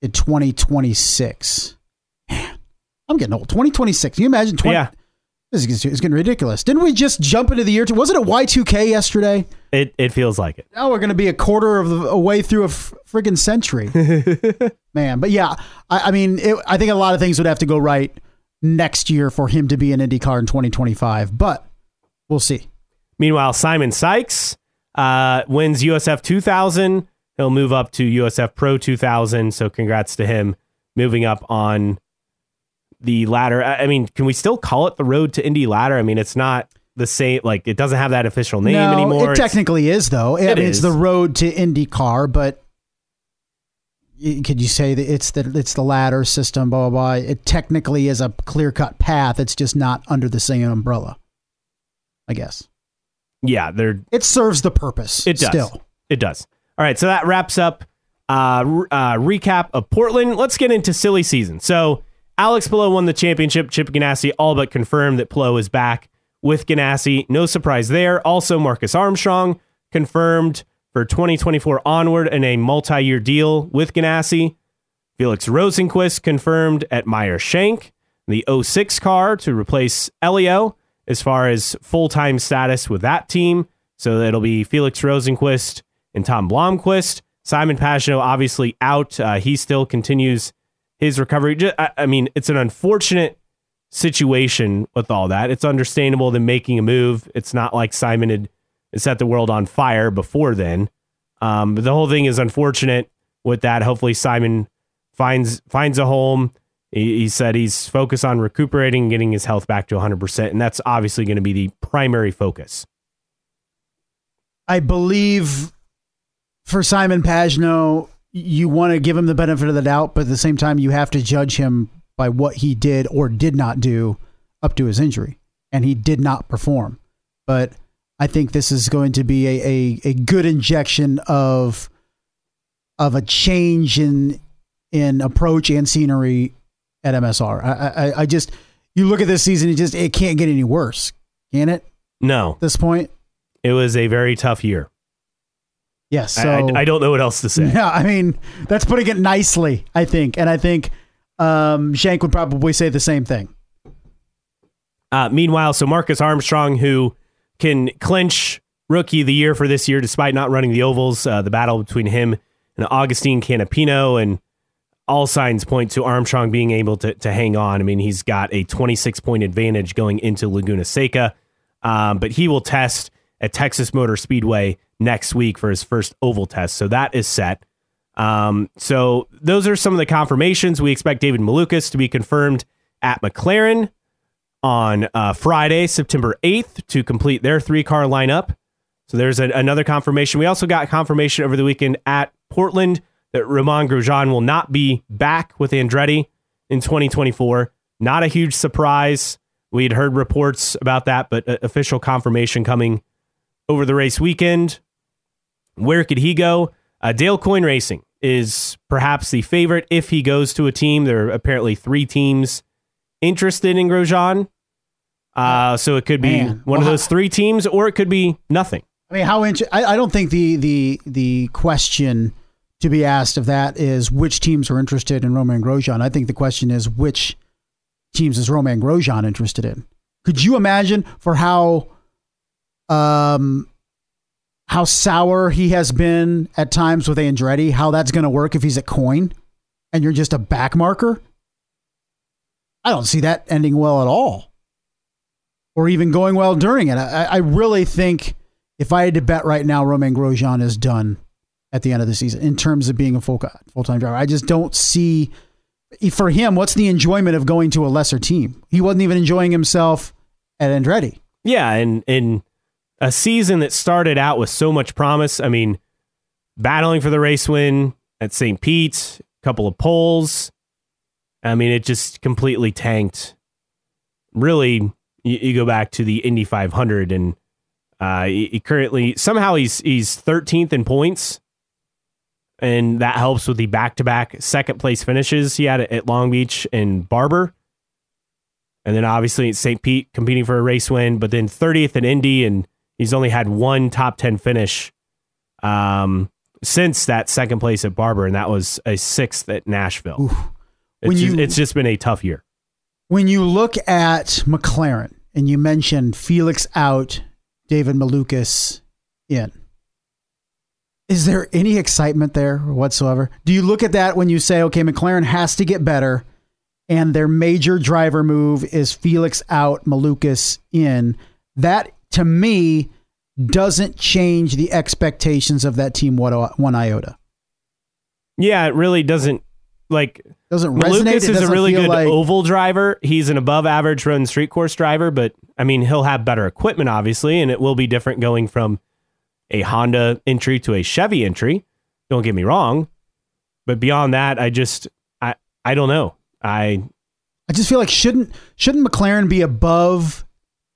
in 2026. Man, I'm getting old. 2026. Can you imagine 20? Yeah, This is it's getting ridiculous. Didn't we just jump into the year? Two? Wasn't it Y2K yesterday? it it feels like it. Now we're going to be a quarter of the way through a f- friggin' century, man. But yeah, I, I mean, it, I think a lot of things would have to go right next year for him to be an IndyCar in 2025. But we'll see. Meanwhile, Simon Sikes uh, wins USF 2000. He'll move up to USF Pro 2000. So congrats to him moving up on the ladder. I I mean, can we still call it the Road to Indy ladder? I mean, it's not the same. Like it doesn't have that official name no, anymore. it It's- technically is though. It mean, it's the road to IndyCar, but could you say that it's the it's the ladder system? Blah blah blah. It technically is a clear cut path. It's just not under the same umbrella. I guess yeah, they're it serves the purpose. It does. still. It does. All right, so that wraps up uh, uh, recap of Portland. Let's get into silly season. So Alex Palou won the championship. Chip Ganassi all but confirmed that Palou is back with Ganassi. No surprise there. Also, Marcus Armstrong confirmed for 2024 onward in a multi-year deal with Ganassi. Felix Rosenqvist confirmed at Meyer Shank, the 06 car to replace Helio as far as full-time status with that team. So it'll be Felix Rosenqvist and Tom Blomqvist. Simon Pagenaud obviously out. Uh, he still continues his recovery. Ju- I, I mean, it's an unfortunate situation with all that. It's understandable them making a move. It's not like Simon had set the world on fire before then. Um, but the whole thing is unfortunate with that. Hopefully, Simon finds finds a home. He, said he's focused on recuperating, getting his health back to 100%, and that's obviously going to be the primary focus. I believe for Simon Pagino, you want to give him the benefit of the doubt, but at the same time, you have to judge him by what he did or did not do up to his injury. And he did not perform. But I think this is going to be a, a, a good injection of of a change in in approach and scenery at MSR. I, I, I just you look at this season, it just it can't get any worse, can it? No, At this point, it was a very tough year. Yes. I- So I, I don't know what else to say. Yeah, I mean that's putting it nicely, I think, and I think um, Shank would probably say the same thing. Uh, meanwhile, so Marcus Armstrong, who can clinch rookie of the year for this year despite not running the ovals, uh, the battle between him and Agustin Canapino, and all signs point to Armstrong being able to, to hang on. I mean, he's got a 26 point advantage going into Laguna Seca, um, but he will test at Texas Motor Speedway next week for his first oval test. So that is set. Um, so those are some of the confirmations. We expect David Malukas to be confirmed at McLaren on uh, Friday, September 8th, to complete their three car lineup. So there's a, another confirmation. We also got confirmation over the weekend at Portland that Romain Grosjean will not be back with Andretti in 2024. Not a huge surprise. We had heard reports about that, but uh, official confirmation coming over the race weekend. Where could he go? Uh, Dale Coyne Racing is perhaps the favorite if he goes to a team. There are apparently three teams interested in Grosjean. Uh, so it could be Man. one of those three teams, or it could be nothing. I mean, how inch? I, I don't think the the the question to be asked of that is which teams are interested in Romain Grosjean. I think the question is which teams is Romain Grosjean interested in. Could you imagine for how um how sour he has been at times with Andretti, how that's going to work if he's at Coyne and you're just a back marker? I don't see that ending well at all. Or even going well during it. I, I really think if I had to bet right now, Romain Grosjean is done at the end of the season in terms of being a full full time driver. I just don't see for him what's the enjoyment of going to a lesser team. He wasn't even enjoying himself at Andretti. Yeah, and in a season that started out with so much promise. I mean, battling for the race win at St. Pete, a couple of poles. I mean, it just completely tanked. Really, you, you go back to the Indy 500 and uh, he, he currently somehow he's he's 13th in points, and that helps with the back-to-back second place finishes he had at Long Beach and Barber, and then obviously St. Pete competing for a race win, but then 30th in Indy, and he's only had one top 10 finish um, since that second place at Barber, and that was a sixth at Nashville. It's, you- just, it's just been a tough year. When you look at McLaren and you mentioned Felix out, David Malukas in, is there any excitement there whatsoever? Do you look at that when you say, okay, McLaren has to get better and their major driver move is Felix out, Malukas in? That to me doesn't change the expectations of that team one, one iota. Yeah, it really doesn't like Doesn't resonate. Lucas is a really good like, oval driver. He's an above average road and street course driver, but I mean, he'll have better equipment, obviously, and it will be different going from a Honda entry to a Chevy entry. Don't get me wrong. But beyond that, I just, I, I don't know. I, I just feel like shouldn't shouldn't McLaren be above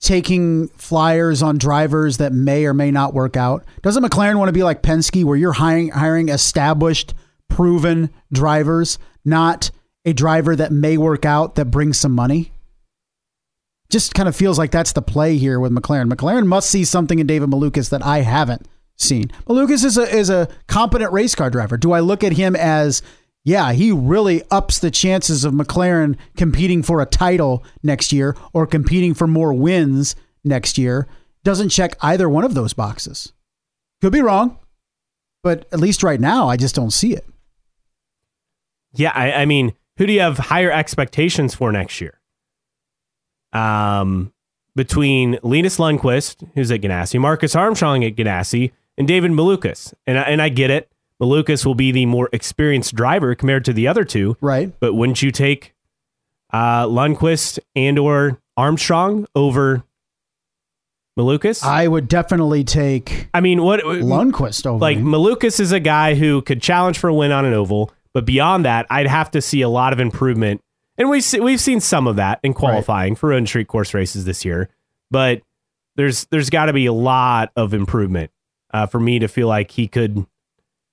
taking flyers on drivers that may or may not work out? Doesn't McLaren want to be like Penske, where you're hiring hiring established, proven drivers, not a driver that may work out that brings some money? Just kind of feels like that's the play here with McLaren. McLaren must see something in David Malukas that I haven't seen. Malukas is a is a competent race car driver. Do I look at him as yeah, he really ups the chances of McLaren competing for a title next year or competing for more wins next year. Doesn't check either one of those boxes. Could be wrong, but at least right now, I just don't see it. yeah, I, I mean, who do you have higher expectations for next year? Um, between Linus Lundqvist, who's at Ganassi, Marcus Armstrong at Ganassi, and David Malukas. And I, and I get it. Malukas will be the more experienced driver compared to the other two. Right. But wouldn't you take uh, Lundqvist and or Armstrong over Malukas? I would definitely take I mean, what Lundqvist over like. Malukas is a guy who could challenge for a win on an oval, but beyond that, I'd have to see a lot of improvement. And we've se- we've seen some of that in qualifying for road and street course races this year, but there's there's got to be a lot of improvement uh, for me to feel like he could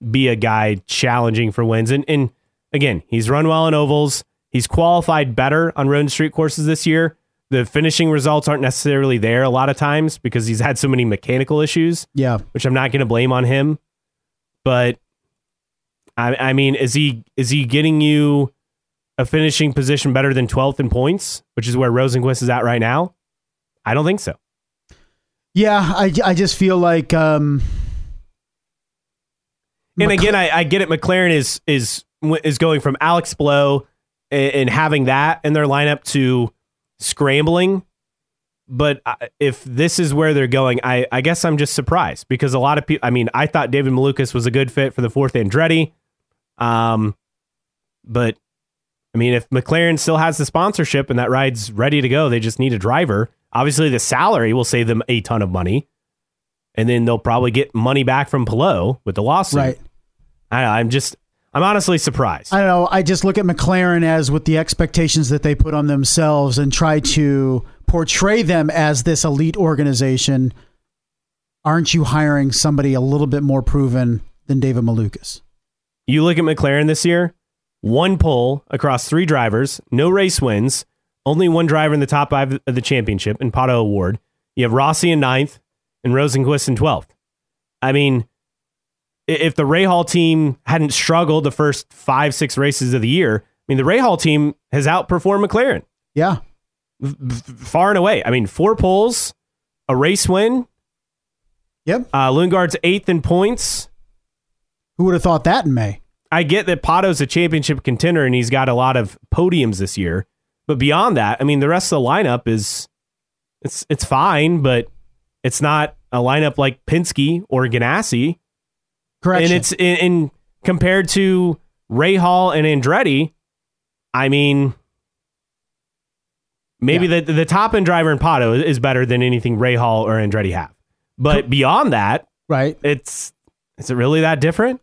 be a guy challenging for wins. And and again, he's run well in ovals. He's qualified better on road and street courses this year. The finishing results aren't necessarily there a lot of times because he's had so many mechanical issues yeah. which I'm not going to blame on him. But I, I mean, is he is he getting you a finishing position better than 12th in points, which is where Rosenqvist is at right now? I don't think so. Yeah, I, I just feel like um And again, I, I get it. McLaren is is is going from Alex Palou and, and having that in their lineup to scrambling. But I- if this is where they're going, I, I guess I'm just surprised because a lot of people. I mean, I thought David Malukas was a good fit for the fourth Andretti, um, but I mean, if McLaren still has the sponsorship and that ride's ready to go, they just need a driver. Obviously, the salary will save them a ton of money, and then they'll probably get money back from Palou with the lawsuit. right. I, I'm just, I'm honestly surprised. I don't know. I just look at McLaren as with the expectations that they put on themselves and try to portray them as this elite organization. Aren't you hiring somebody a little bit more proven than David Malukas? you look at McLaren this year, one pole across three drivers, no race wins, only one driver in the top five of the championship and Pato O'Ward. You have Rossi in ninth and Rosenqvist in 12th. I mean, if the Rahal team hadn't struggled the first five, six races of the year, I mean, the Rahal team has outperformed McLaren. Yeah. Far and away. I mean, four poles, a race win. Yep. Uh, Lundgaard's eighth in points. Who would have thought that in May? I get that Pato's a championship contender and he's got a lot of podiums this year. But beyond that, I mean, the rest of the lineup is it's it's fine, but it's not a lineup like Penske or Ganassi. Correct. And it's in, in compared to Rahal and Andretti. I mean, maybe Yeah. the the top end driver in Pato is better than anything Rahal or Andretti have. But beyond that, right. it's is it really that different?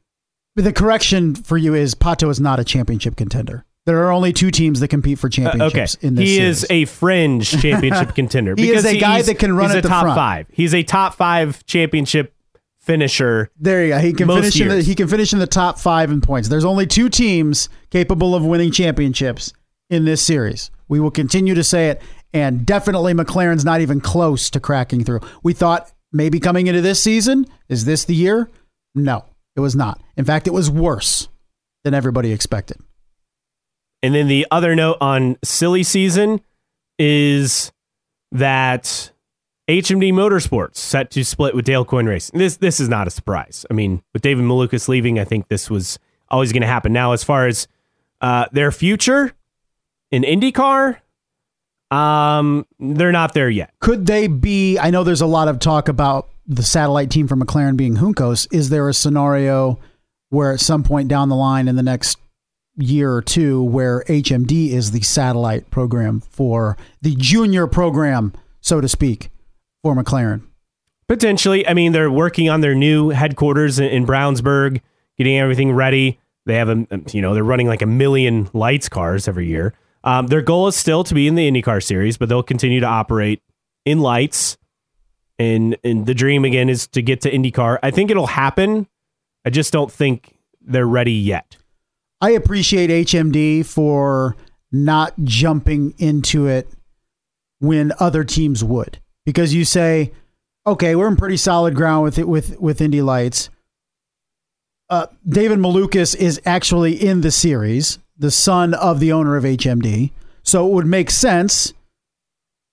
But the correction for you is Pato is not a championship contender. There are only two teams that compete for Uh, championships okay, in this he series. is a fringe championship contender. He is because a guy that can run he's at a the top front. five. He's a top five championship finisher. There you go. He can finish in the he can finish in the top five in points. There's only two teams capable of winning championships in this series. We will continue to say it, and definitely McLaren's not even close to cracking through. We thought maybe coming into this season, is this the year? No, it was not. In fact, it was worse than everybody expected. And then the other note on silly season is that HMD Motorsports set to split with Dale Coyne Racing. This this is not a surprise. I mean, with David Malukas leaving, I think this was always going to happen. Now, as far as uh, their future in IndyCar, um, they're not there yet. Could they be? I know there's a lot of talk about the satellite team for McLaren being Juncos. Is there a scenario where at some point down the line in the next year or two where HMD is the satellite program for the junior program, so to speak, for McLaren? Potentially. I mean, they're working on their new headquarters in, in Brownsburg, getting everything ready. They have a, you know, they're running like a million lights cars every year. Um, their goal is still to be in the IndyCar series, but they'll continue to operate in lights. And, and the dream again is to get to IndyCar. I think it'll happen. I just don't think they're ready yet. I appreciate HMD for not jumping into it when other teams would, because you say, okay, we're in pretty solid ground with it with with Indy Lights. Uh, David Malukas is actually in the series, the son of the owner of HMD, so it would make sense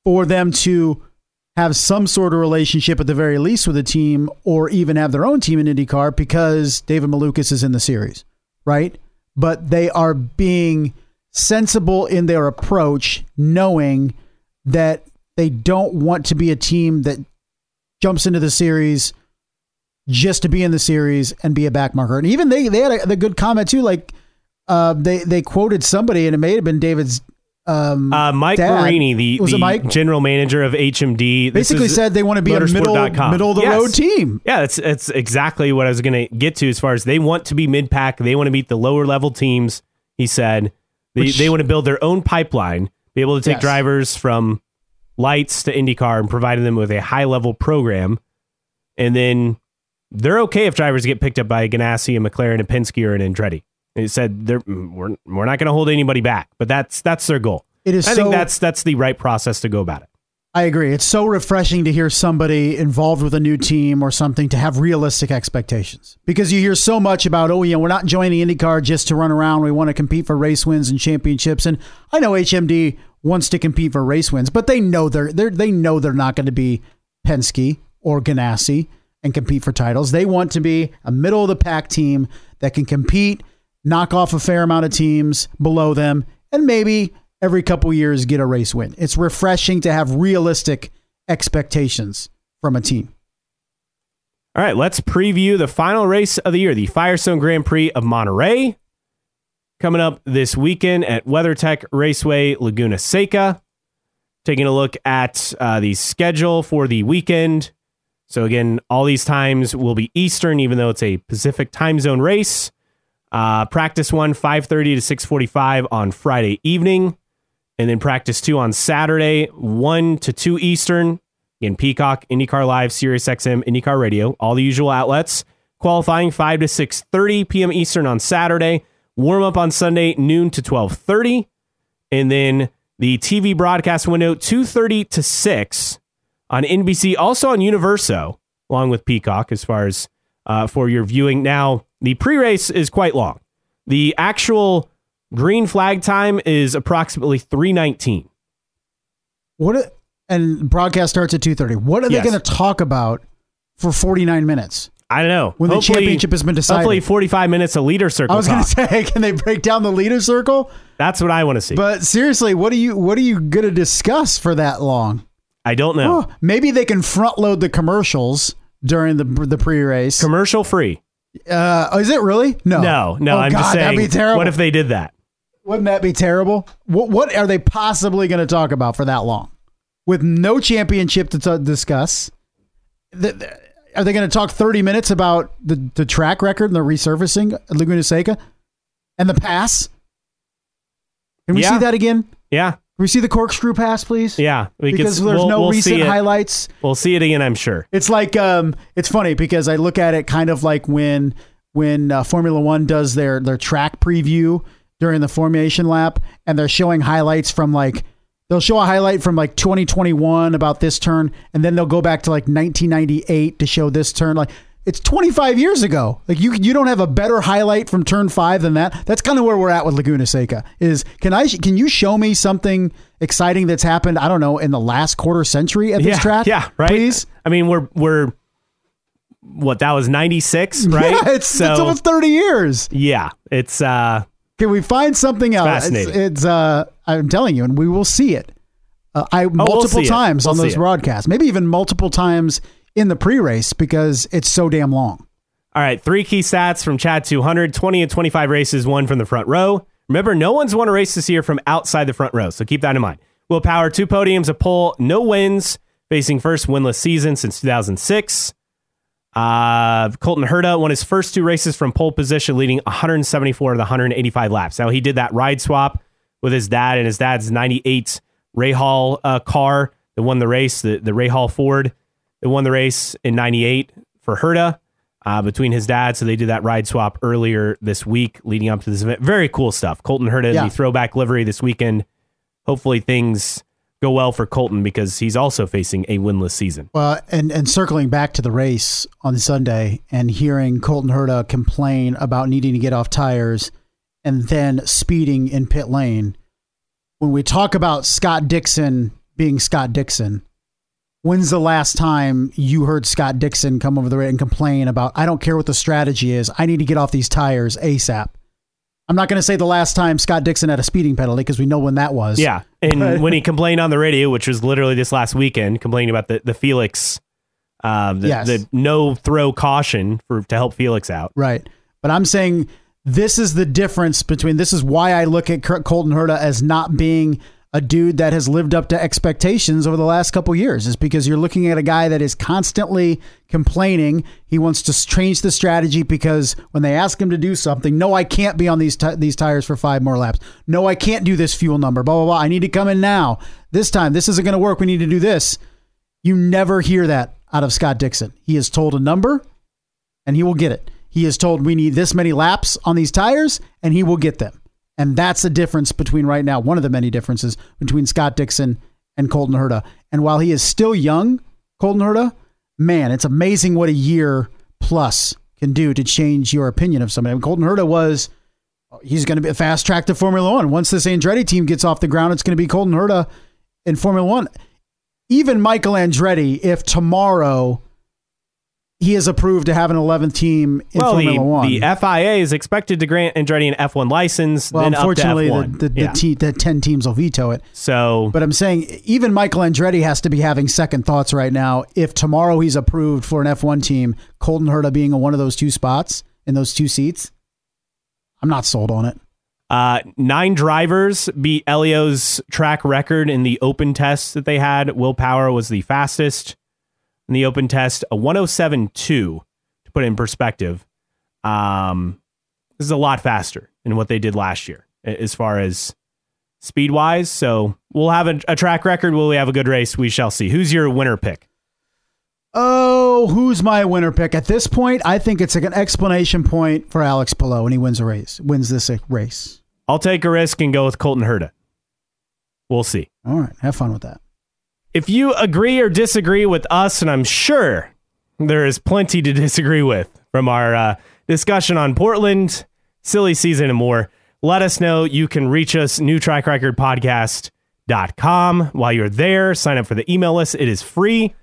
for them to have some sort of relationship at the very least with a team, or even have their own team in IndyCar because David Malukas is in the series, right? But they are being sensible in their approach, knowing that they don't want to be a team that jumps into the series just to be in the series and be a backmarker. And even they they had a, the good comment too. Like uh, they they quoted somebody, and it may have been David's. Um, Uh, Mike Dad- Marini, the, the Mike? general manager of HMD, basically said they want to be a middle middle of the Yes. road team. Yeah, that's that's exactly what I was going to get to as far as they want to be mid pack. They want to beat the lower level teams. He said they, Which- they want to build their own pipeline, be able to take Yes. drivers from lights to IndyCar and providing them with a high level program, and then they're okay if drivers get picked up by Ganassi and McLaren and Penske or an Andretti. And he said they're mm, we're, we're not going to hold anybody back, but that's that's their goal. It is I so. think that's that's the right process to go about it. I agree. It's so refreshing to hear somebody involved with a new team or something to have realistic expectations because you hear so much about, oh, you know, we're not joining IndyCar just to run around. We want to compete for race wins and championships. And I know HMD wants to compete for race wins, but they know they're, they're they know they're not going to be Penske or Ganassi and compete for titles. They want to be a middle of the pack team that can compete, knock off a fair amount of teams below them, and maybe every couple years get a race win. It's refreshing to have realistic expectations from a team. All right, let's preview the final race of the year, the Firestone Grand Prix of Monterey, coming up this weekend at WeatherTech Raceway Laguna Seca. Taking a look at uh, the schedule for the weekend. So again, all these times will be Eastern, even though it's a Pacific time zone race. Uh, practice one, 5.30 to 6.45 on Friday evening. And then practice two on Saturday, 1 to 2 Eastern. Again, Peacock, IndyCar Live, Sirius XM, IndyCar Radio, all the usual outlets. Qualifying 5 to 6.30 p.m. Eastern on Saturday. Warm up on Sunday, noon to 12.30. And then the TV broadcast window, 2.30 to 6 on NBC, also on Universo, along with Peacock, as far as uh, for your viewing. Now, the pre race is quite long. The actual green flag time is approximately 319. What? a- and broadcast starts at two thirty. What are Yes. they going to talk about for forty nine minutes? I don't know. When the championship has been decided. Hopefully, 45 minutes of leader circle. I was going to say, can they break down the leader circle? That's what I want to see. But seriously, what are you what are you going to discuss for that long? I don't know. Oh, maybe they can front load the commercials during the the pre race. Commercial free. Uh, is it really? No, No, no. Oh, I'm God, just saying. That'd be terrible. What if they did that? Wouldn't that be terrible? What what are they possibly going to talk about for that long, with no championship to t- discuss? The- the- are they going to talk thirty minutes about the, the track record and the resurfacing at Laguna Seca and the pass? Can we Yeah. see that again? Can Yeah, we see the corkscrew pass, please? yeah. We because there's we'll- no we'll recent highlights. We'll see it again. I'm sure. It's like um, it's funny because I look at it kind of like when when uh, Formula One does their their track preview during the formation lap, and they're showing highlights from like they'll show a highlight from like 2021 about this turn, and then they'll go back to like 1998 to show this turn. Like it's 25 years ago. Like you you don't have a better highlight from turn five than that. That's kind of where we're at with Laguna Seca. Is can I can you show me something exciting that's happened? I don't know in the last quarter century at this yeah, track. yeah. Right. Please. I mean, we're we're what that was 96, right? Yeah, it's, so it's almost 30 years. yeah, it's uh Can we find something else? fascinating. It's, it's uh, I'm telling you, and we will see it. Uh, I multiple Oh, see it. times We'll on those broadcasts, maybe even multiple times in the pre-race because it's so damn long. All right, three key stats from Chad 200, 20 and 25 races, one from the front row. Remember, no one's won a race this year from outside the front row, so keep that in mind. Will Power, two podiums, a pole, no wins, facing first winless season since 2006. Uh, Colton Herta won his first two races from pole position, leading 174 of the 185 laps. Now, he did that ride swap with his dad and his dad's 98 Rahal uh, car that won the race, the, the Rahal Ford that won the race in 98 for Herta uh, between his dad. So they did that ride swap earlier this week leading up to this event. Very cool stuff. Colton Herta in the throwback livery this weekend. Hopefully things go well for Colton because he's also facing a winless season. Well, and and circling back to the race on Sunday and hearing Colton Herta complain about needing to get off tires and then speeding in pit lane. When we talk about Scott Dixon being Scott Dixon, when's the last time you heard Scott Dixon come over the race and complain about I don't care what the strategy is, I need to get off these tires ASAP? I'm not going to say the last time Scott Dixon had a speeding penalty because we know when that was. Yeah. And when he complained on the radio, which was literally this last weekend, complaining about the, the Felix, um, the, Yes. the no throw caution for to help Felix out. Right. But I'm saying this is the difference between this is why I look at Col- Colton Herta as not being a dude that has lived up to expectations over the last couple years is because you're looking at a guy that is constantly complaining. He wants to change the strategy because when they ask him to do something, no, I can't be on these ti these tires for five more laps. No, I can't do this fuel number. Blah blah blah. I need to come in now. This time, this isn't going to work. We need to do this. You never hear that out of Scott Dixon. He is told a number and he will get it. He is told we need this many laps on these tires, and he will get them. And that's the difference between right now, one of the many differences between Scott Dixon and Colton Herta. And while he is still young, Colton Herta, man, it's amazing what a year plus can do to change your opinion of somebody. I mean, Colton Herta was, he's going to be a fast track to Formula One. Once this Andretti team gets off the ground, it's going to be Colton Herta in Formula One. Even Michael Andretti, if tomorrow he is approved to have an 11th team in well, Formula the, One. the FIA is expected to grant Andretti an F1 license, well, then up to unfortunately, F1. the, the, Yeah. the, te- the 10 teams will veto it. so But I'm saying even Michael Andretti has to be having second thoughts right now. If tomorrow he's approved for an F1 team, Colton Herta being in one of those two spots in those two seats, I'm not sold on it. Uh, nine drivers beat Helio's track record in the open test that they had. Will Power was the fastest in the open test, a 107.2 to put it in perspective. Um, this is a lot faster than what they did last year as far as speed wise. So we'll have a, a track record. Will we have a good race? We shall see. Who's your winner pick? Oh, who's my winner pick? At this point, I think it's like an explanation point for Alex Palou and he wins a race, wins this uh, race. I'll take a risk and go with Colton Herta. We'll see. All right, have fun with that. If you agree or disagree with us, and I'm sure there is plenty to disagree with from our uh, discussion on Portland, silly season, and more. Let us know. You can reach us, newtrackrecordpodcast.com. While you're there, sign up for the email list. It is free.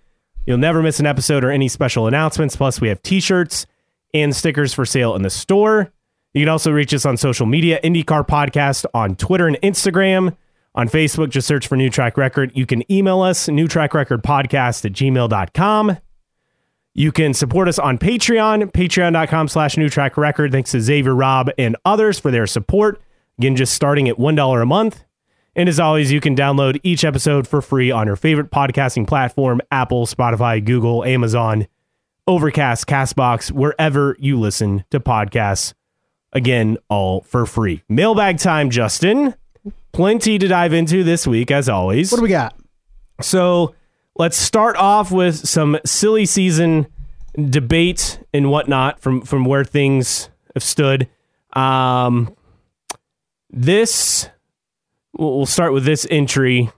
You'll never miss an episode or any special announcements. Plus, we have t shirts and stickers for sale in the store. You can also reach us on social media, IndyCar Podcast on Twitter and Instagram. On Facebook, just search for New Track Record. You can email us, newtrackrecordpodcast at gmail.com. You can support us on Patreon, patreon.com slash New Track Record. Thanks to Xavier, Rob, and others for their support. Again, just starting at $1 a month. And as always, you can download each episode for free on your favorite podcasting platform Apple, Spotify, Google, Amazon, Overcast, Castbox, wherever you listen to podcasts. Again, all for free. Mailbag time, Justin. Plenty to dive into this week, as always. What do we got? So let's start off with some silly season debate and whatnot from from where things have stood. Um, this we'll start with this entry.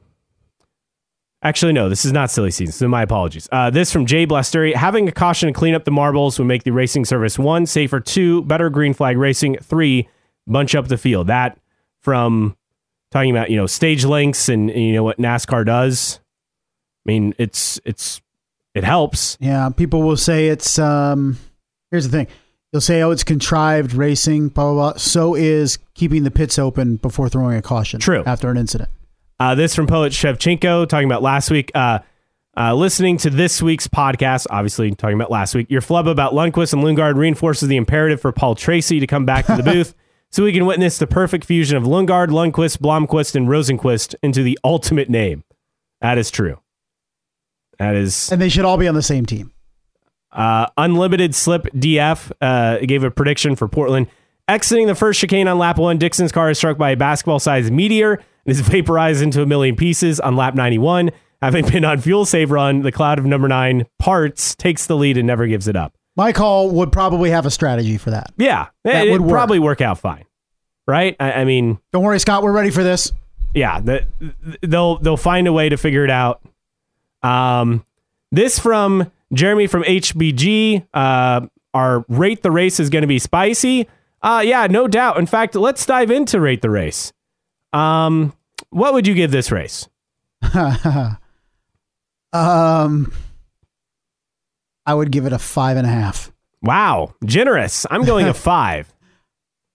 Actually, no, this is not silly season. So my apologies. Uh, this from Jay Blasteri. Having a caution to clean up the marbles would make the racing service one safer, two better green flag racing, three bunch up the field. That from talking about you know stage lengths and, and you know what NASCAR does. I mean, it's it's it helps. Yeah, people will say it's. Um, here's the thing: you'll say, "Oh, it's contrived racing." Blah blah blah. So is keeping the pits open before throwing a caution. True. After an incident. Uh, this from poet Shevchenko talking about last week. Uh, uh, listening to this week's podcast, obviously talking about last week, your flub about Lundqvist and Lundgaard reinforces the imperative for Paul Tracy to come back to the booth so we can witness the perfect fusion of Lundgaard, Lundqvist, Blomqvist, and Rosenqvist into the ultimate name. That is true. That is And they should all be on the same team. uh, unlimited slip DF uh, gave a prediction for Portland. Exiting the first chicane on lap one, Dixon's car is struck by a basketball sized meteor and is vaporized into a million pieces on lap 91. Having been on fuel save run, the cloud of number nine parts takes the lead and never gives it up. My call would probably have a strategy for that. Yeah, That it would would work. probably work out fine, right? I, I mean, Don't worry, Scott. We're ready for this. yeah, the, they'll they'll find a way to figure it out. Um, this from Jeremy from HBG. Uh, our rate the race is going to be spicy. Uh, yeah, no doubt. In fact, let's dive into rate the race. Um, what would you give this race? Um, I would give it a five and a half. Wow, generous. I'm going a five.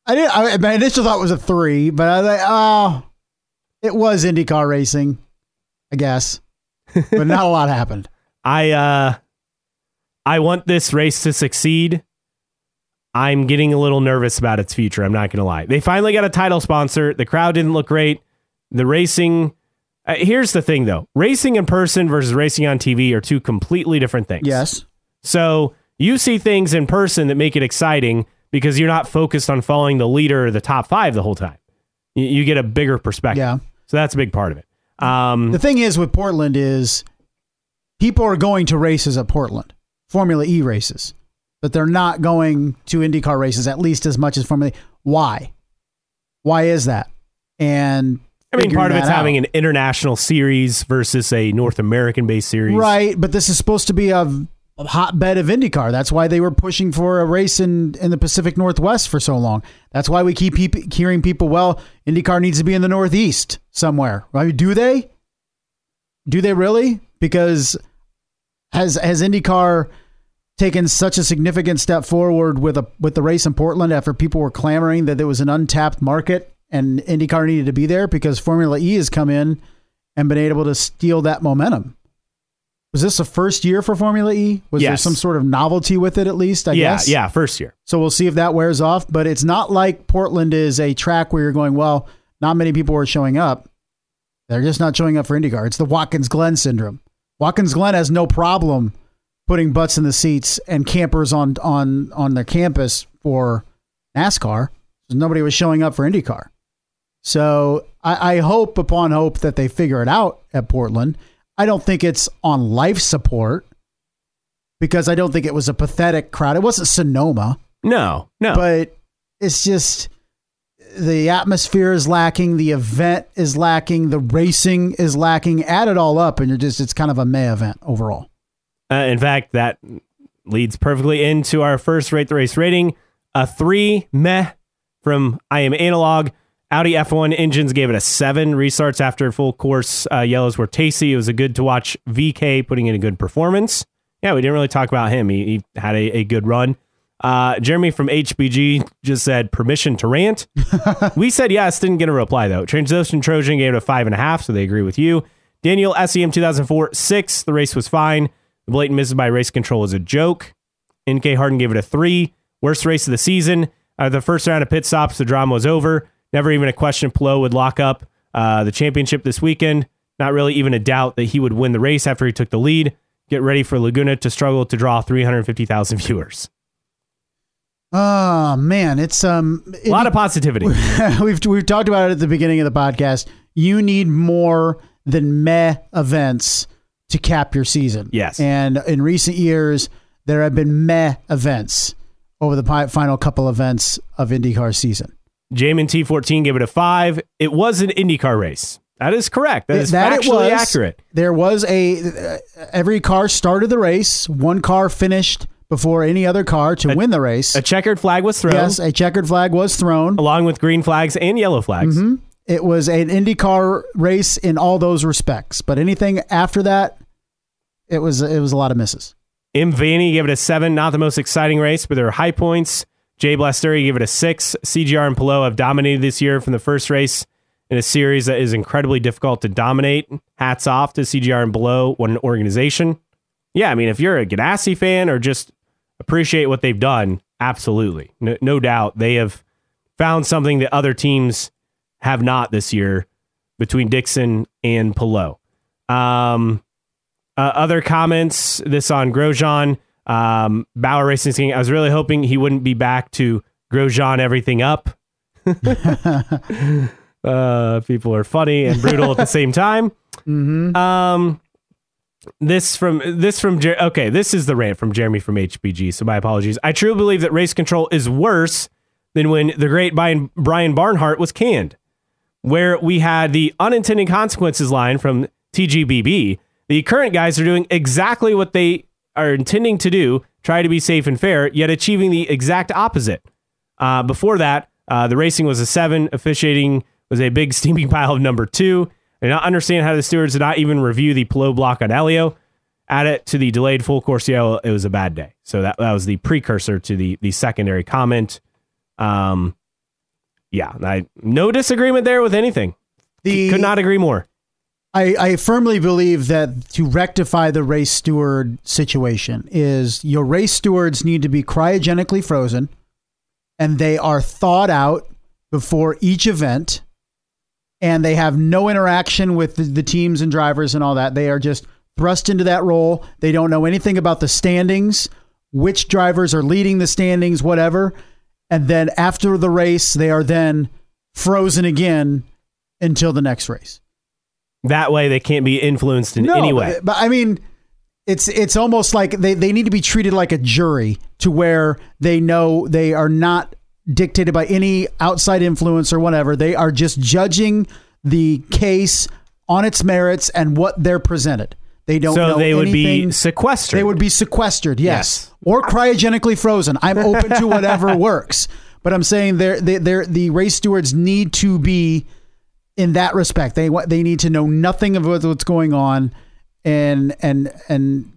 I did. I, my initial thought was a three, but I was like, oh, it was IndyCar racing, I guess, but not a lot happened. I uh, I want this race to succeed. I'm getting a little nervous about its future. I'm not going to lie. They finally got a title sponsor. The crowd didn't look great. The racing. Uh, here's the thing, though: racing in person versus racing on TV are two completely different things. Yes. So you see things in person that make it exciting because you're not focused on following the leader or the top five the whole time. You, you get a bigger perspective. Yeah. So that's a big part of it. Um, The thing is with Portland is people are going to races at Portland, Formula E races, but they're not going to IndyCar races at least as much as Formula E. Why? Why is that? And I mean, part of it's having an international series versus a North American based series. Right, but this is supposed to be a, a hotbed of IndyCar. That's why they were pushing for a race in, in the Pacific Northwest for so long. That's why we keep hearing people, well, IndyCar needs to be in the Northeast somewhere. I mean, do they? Do they really? Because has has IndyCar taken such a significant step forward with a with the race in Portland after people were clamoring that there was an untapped market and IndyCar needed to be there because Formula E has come in and been able to steal that momentum. Was this the first year for Formula E? Was there some sort of novelty with it at least? I yeah, guess. yeah, first year. So we'll see if that wears off. But it's not like Portland is a track where you're going, well, not many people are showing up. They're just not showing up for IndyCar. It's the Watkins Glen syndrome. Watkins Glen has no problem putting butts in the seats and campers on on on their campus for NASCAR. Nobody was showing up for IndyCar. So I, I hope upon hope that they figure it out at Portland. I don't think it's on life support because I don't think it was a pathetic crowd. It wasn't Sonoma No, no. but it's just the atmosphere is lacking, the event is lacking, the racing is lacking. Add it all up, and you're just it's kind of a May event overall. Uh, in fact, that leads perfectly into our first rate the race rating. A three meh from I am analog. Audi F1 engines gave it a seven. Restarts after full course uh, yellows were tasty. It was a good to watch VeeKay putting in a good performance. Yeah, we didn't really talk about him. He, he had a, a good run. Uh, Jeremy from HBG just said permission to rant. we said yes, didn't get a reply though. Transocean Trojan gave it a five and a half, so they agree with you. Daniel SEM 2004 six. The race was fine. The blatant misses by race control is a joke. NK Harden gave it a three. Worst race of the season. Of the first round of pit stops, the drama was over. Never even a question Palou would lock up uh, the championship this weekend. Not really even a doubt that he would win the race after he took the lead. Get ready for Laguna to struggle to draw 350,000 viewers. Oh man, it's um a lot of positivity. we've we've talked about it at the beginning of the podcast. You need more than meh events to cap your season. Yes, and in recent years there have been meh events over the final couple events of IndyCar season. Jamin T14 gave it a five. It was an IndyCar race. That is correct. That is that factually was, accurate. There was a uh, every car started the race. One car finished before any other car to a, win the race. A checkered flag was thrown. Yes, a checkered flag was thrown. Along with green flags and yellow flags. Mm-hmm. It was an IndyCar race in all those respects. But anything after that, it was it was a lot of misses. M. Vanny gave it a seven. Not the most exciting race, but there are high points. Jay Blasteri gave it a six. CGR and Palou have dominated this year from the first race in a series that is incredibly difficult to dominate. Hats off to CGR and Palou, what an organization. Yeah, I mean, if you're a Ganassi fan or just appreciate what they've done. Absolutely. No, no doubt. They have found something that other teams have not this year between Dixon and Palou. Um, uh, other comments, this on Grosjean, um, Bauer Racing King. I was really hoping he wouldn't be back to Grosjean everything up. uh, people are funny and brutal at the same time. Mm-hmm. Um, this from this from Jer- okay this is the rant from jeremy from hbg so my apologies i truly believe that race control is worse than when the great brian, brian barnhart was canned where we had the unintended consequences line from tgbb the current guys are doing exactly what they are intending to do try to be safe and fair yet achieving the exact opposite uh, before that uh, the racing was a seven officiating was a big steaming pile of number two I did not understand how the stewards did not even review the Palou block on Helio. Add it to the delayed full course yellow, it was a bad day. So that, that was the precursor to the the secondary comment. Um, yeah, I, no disagreement there with anything. The, Could not agree more. I, I firmly believe that to rectify the race steward situation is your race stewards need to be cryogenically frozen and they are thawed out before each event and they have no interaction with the, the, teams and drivers and all that. They are just thrust into that role. They don't know anything about the standings, which drivers are leading the standings, whatever. And then after the race, they are then frozen again until the next race. That way, they can't be influenced in no, any way. But, but I mean, it's it's almost like they, they need to be treated like a jury to where they know they are not dictated by any outside influence or whatever. They are just judging the case on its merits and what they're presented. They don't so they would anything. be sequestered. They would be sequestered, yes. yes. Or cryogenically frozen. I'm open to whatever works. But I'm saying they're, they they're, the race stewards need to be in that respect. They they need to know nothing of what's going on and and and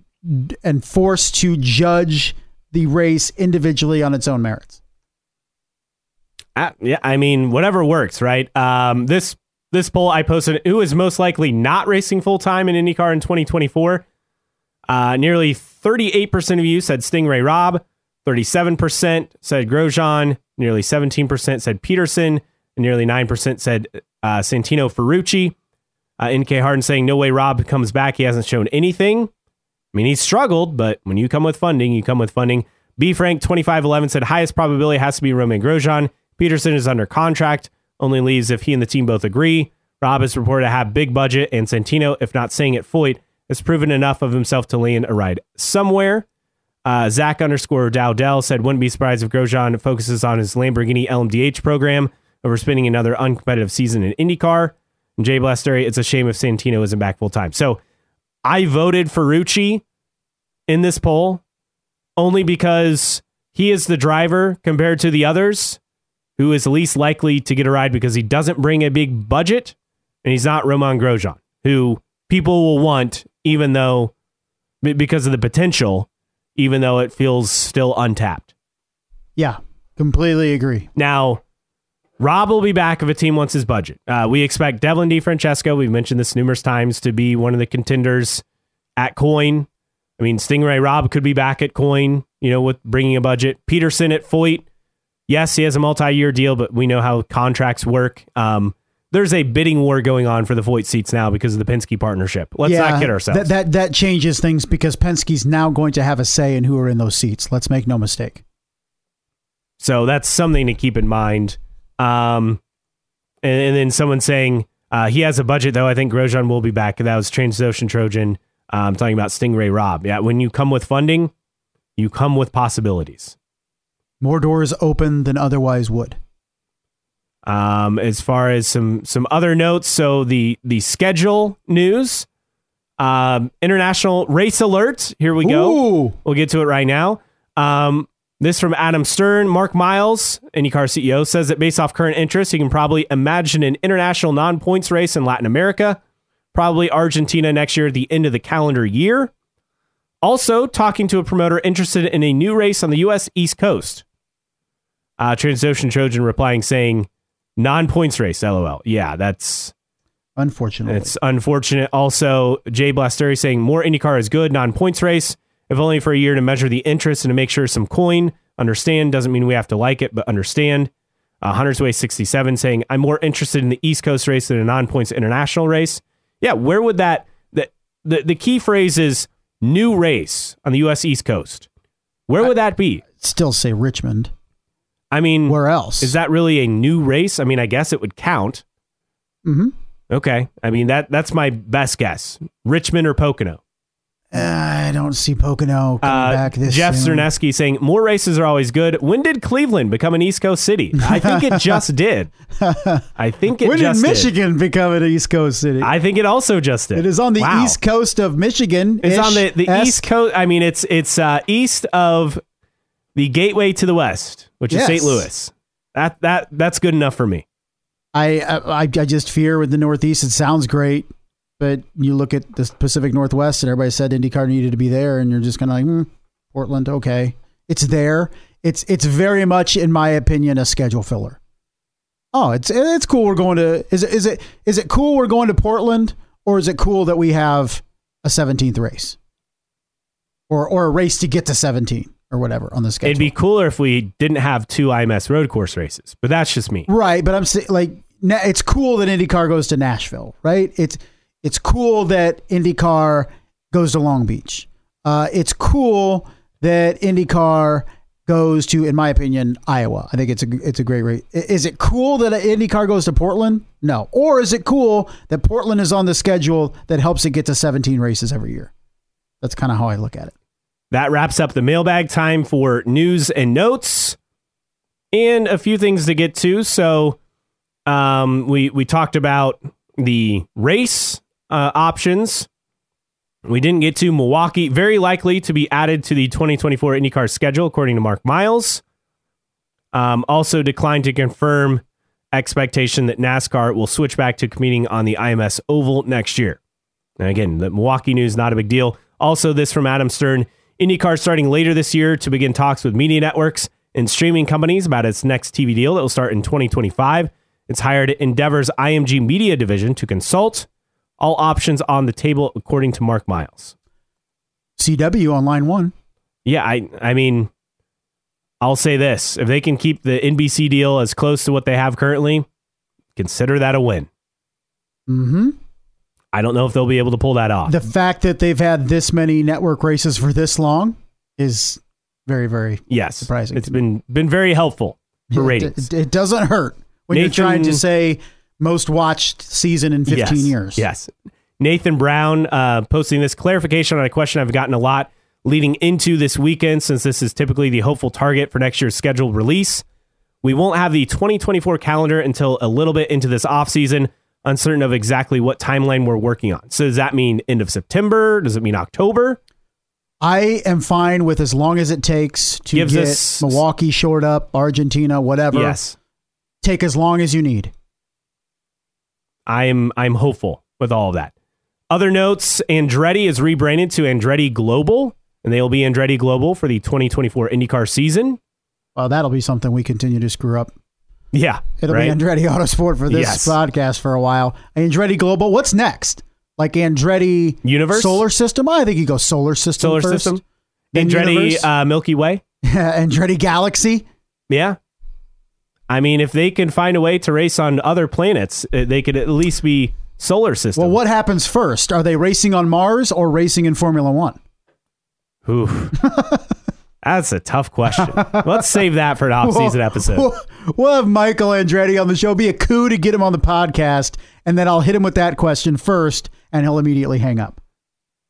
and forced to judge the race individually on its own merits. Uh, yeah, I mean, whatever works, right? Um, this this poll I posted, who is most likely not racing full time in IndyCar in 2024? Uh, nearly 38% of you said Sting Ray Robb, 37% said Grosjean, nearly 17% said Pedersen, nearly 9% said uh, Santino Ferrucci. Uh, NK Harden saying, No way Robb comes back. He hasn't shown anything. I mean, he's struggled, but when you come with funding, you come with funding. B Frank 2511 said, Highest probability has to be Romain Grosjean. Pedersen is under contract, only leaves if he and the team both agree. Robb is reported to have big budget, and Santino, if not saying it, Foyt, has proven enough of himself to land a ride somewhere. Uh, Zach underscore Dowdell said, wouldn't be surprised if Grosjean focuses on his Lamborghini LMDH program over spending another uncompetitive season in IndyCar. And Jay Blasteri, it's a shame if Santino isn't back full time. So I voted for Rucci in this poll only because he is the driver compared to the others who is least likely to get a ride because he doesn't bring a big budget and he's not Romain Grosjean, who people will want even though because of the potential, even though it feels still untapped. Yeah, completely agree. Now, Robb will be back if a team wants his budget. Uh, we expect Devlin DeFrancesco, we've mentioned this numerous times, to be one of the contenders at Coyne. I mean, Sting Ray Robb could be back at Coyne, you know, with bringing a budget. Pedersen at Foyt. Yes, he has a multi year deal, but we know how contracts work. Um, there's a bidding war going on for the Foyt seats now because of the Penske partnership. Let's Yeah, not kid ourselves. That, that that changes things because Penske's now going to have a say in who are in those seats. Let's make no mistake. So that's something to keep in mind. Um, and, and then someone saying uh, he has a budget, though. I think Grosjean will be back. That was Transocean Trojan um, talking about Sting Ray Robb. Yeah, when you come with funding, you come with possibilities. More doors open than otherwise would. Um, as far as some some other notes, so the the schedule news, um, international race alert. Here we go. Ooh. We'll get to it right now. Um, this from Adam Stern. Mark Miles, IndyCar CEO, says that based off current interest, he can probably imagine an international non points race in Latin America, probably Argentina next year at the end of the calendar year. Also, talking to a promoter interested in a new race on the U.S. East Coast. Uh, Transocean Trojan replying saying, non points race, lol. Yeah, that's Unfortunately. it's unfortunate. Also, Jay Blasteri saying more IndyCar is good, non points race, if only for a year to measure the interest and to make sure some coin. Understand doesn't mean we have to like it, but understand. Uh, Hunter's Way 67 saying, I'm more interested in the East Coast race than a non points international race. Yeah, where would that, the, the, the key phrase is new race on the U.S. East Coast. Where would that be? Still say Richmond. I mean, Where else? is that really a new race? I mean, I guess it would count. hmm Okay. I mean, that that's my best guess. Richmond or Pocono. I don't see Pocono coming Uh, back this year. Jeff soon. Saying more races are always good. When did Cleveland become an East Coast city? I think it just did. I think it When did Michigan become an East Coast city? I think it also just did. it is on the Wow. east coast of Michigan. It's on the, the east coast. I mean, it's it's uh, east of the gateway to the west, which is St. Louis. That that that's good enough for me. I, I I just fear with the Northeast. It sounds great, but you look at the Pacific Northwest, and everybody said IndyCar needed to be there, and you're just kind of like, hmm, Portland, okay, it's there. It's it's very much, in my opinion, a schedule filler. Oh, it's it's cool. We're going to is it is it is it cool we're going to Portland, or is it cool that we have a 17th race, or or a race to get to 17 or whatever on the schedule? It'd be cooler if we didn't have two IMS road course races, but that's just me. Right, but I'm like it's cool that IndyCar goes to Nashville, right? It's it's cool that IndyCar goes to Long Beach. Uh, it's cool that IndyCar goes to, in my opinion, Iowa. I think it's a it's a great race. Is it cool that IndyCar goes to Portland? No. Or is it cool that Portland is on the schedule that helps it get to 17 races every year? That's kind of how I look at it. That wraps up the mailbag time for news and notes and a few things to get to. So, um, we we talked about the race uh, options. We didn't get to Milwaukee, very likely to be added to the 2024 IndyCar schedule, according to Mark Miles. Um, also declined to confirm expectation that NASCAR will switch back to competing on the IMS Oval next year. And again, the Milwaukee news not a big deal. Also, this from Adam Stern: IndyCar starting later this year to begin talks with media networks and streaming companies about its next TV deal that will start in 2025. It's hired Endeavor's IMG Media division to consult. All options on the table, according to Mark Miles. CW on line one. Yeah, I I mean, I'll say this: if they can keep the NBC deal as close to what they have currently, consider that a win. Mm-hmm. I don't know if they'll be able to pull that off. The fact that they've had this many network races for this long is very, very yes, surprising It's me. been been very helpful for It- ratings. It, it doesn't hurt when you're trying to say most watched season in 15 yes. years. Yes. Nathan Brown uh, posting this clarification on a question I've gotten a lot leading into this weekend, since this is typically the hopeful target for next year's scheduled release. We won't have the 2024 calendar until a little bit into this offseason, uncertain of exactly what timeline we're working on. So, does that mean end of September? Does it mean October? I am fine with as long as it takes to Gives get us- Milwaukee shored up, Argentina, whatever. Yes. Take as long as you need. I'm I'm hopeful with all of that. Other notes: Andretti is rebranded to Andretti Global, and they will be Andretti Global for the 2024 IndyCar season. Well, that'll be something we continue to screw up. Yeah, It'll right? be Andretti Autosport for this Yes. podcast for a while. Andretti Global. What's next? Like Andretti Universe? Solar System? I think you go Solar System Solar first. System, Andretti uh, Milky Way. Andretti Galaxy. Yeah, I mean, if they can find a way to race on other planets, uh, they could at least be solar system. Well, what happens first? Are they racing on Mars or racing in Formula One? Oof. That's a tough question. Let's save that for an off-season episode. We'll, we'll have Michael Andretti on the show. Be a coup to get him on the podcast, and then I'll hit him with that question first, and he'll immediately hang up.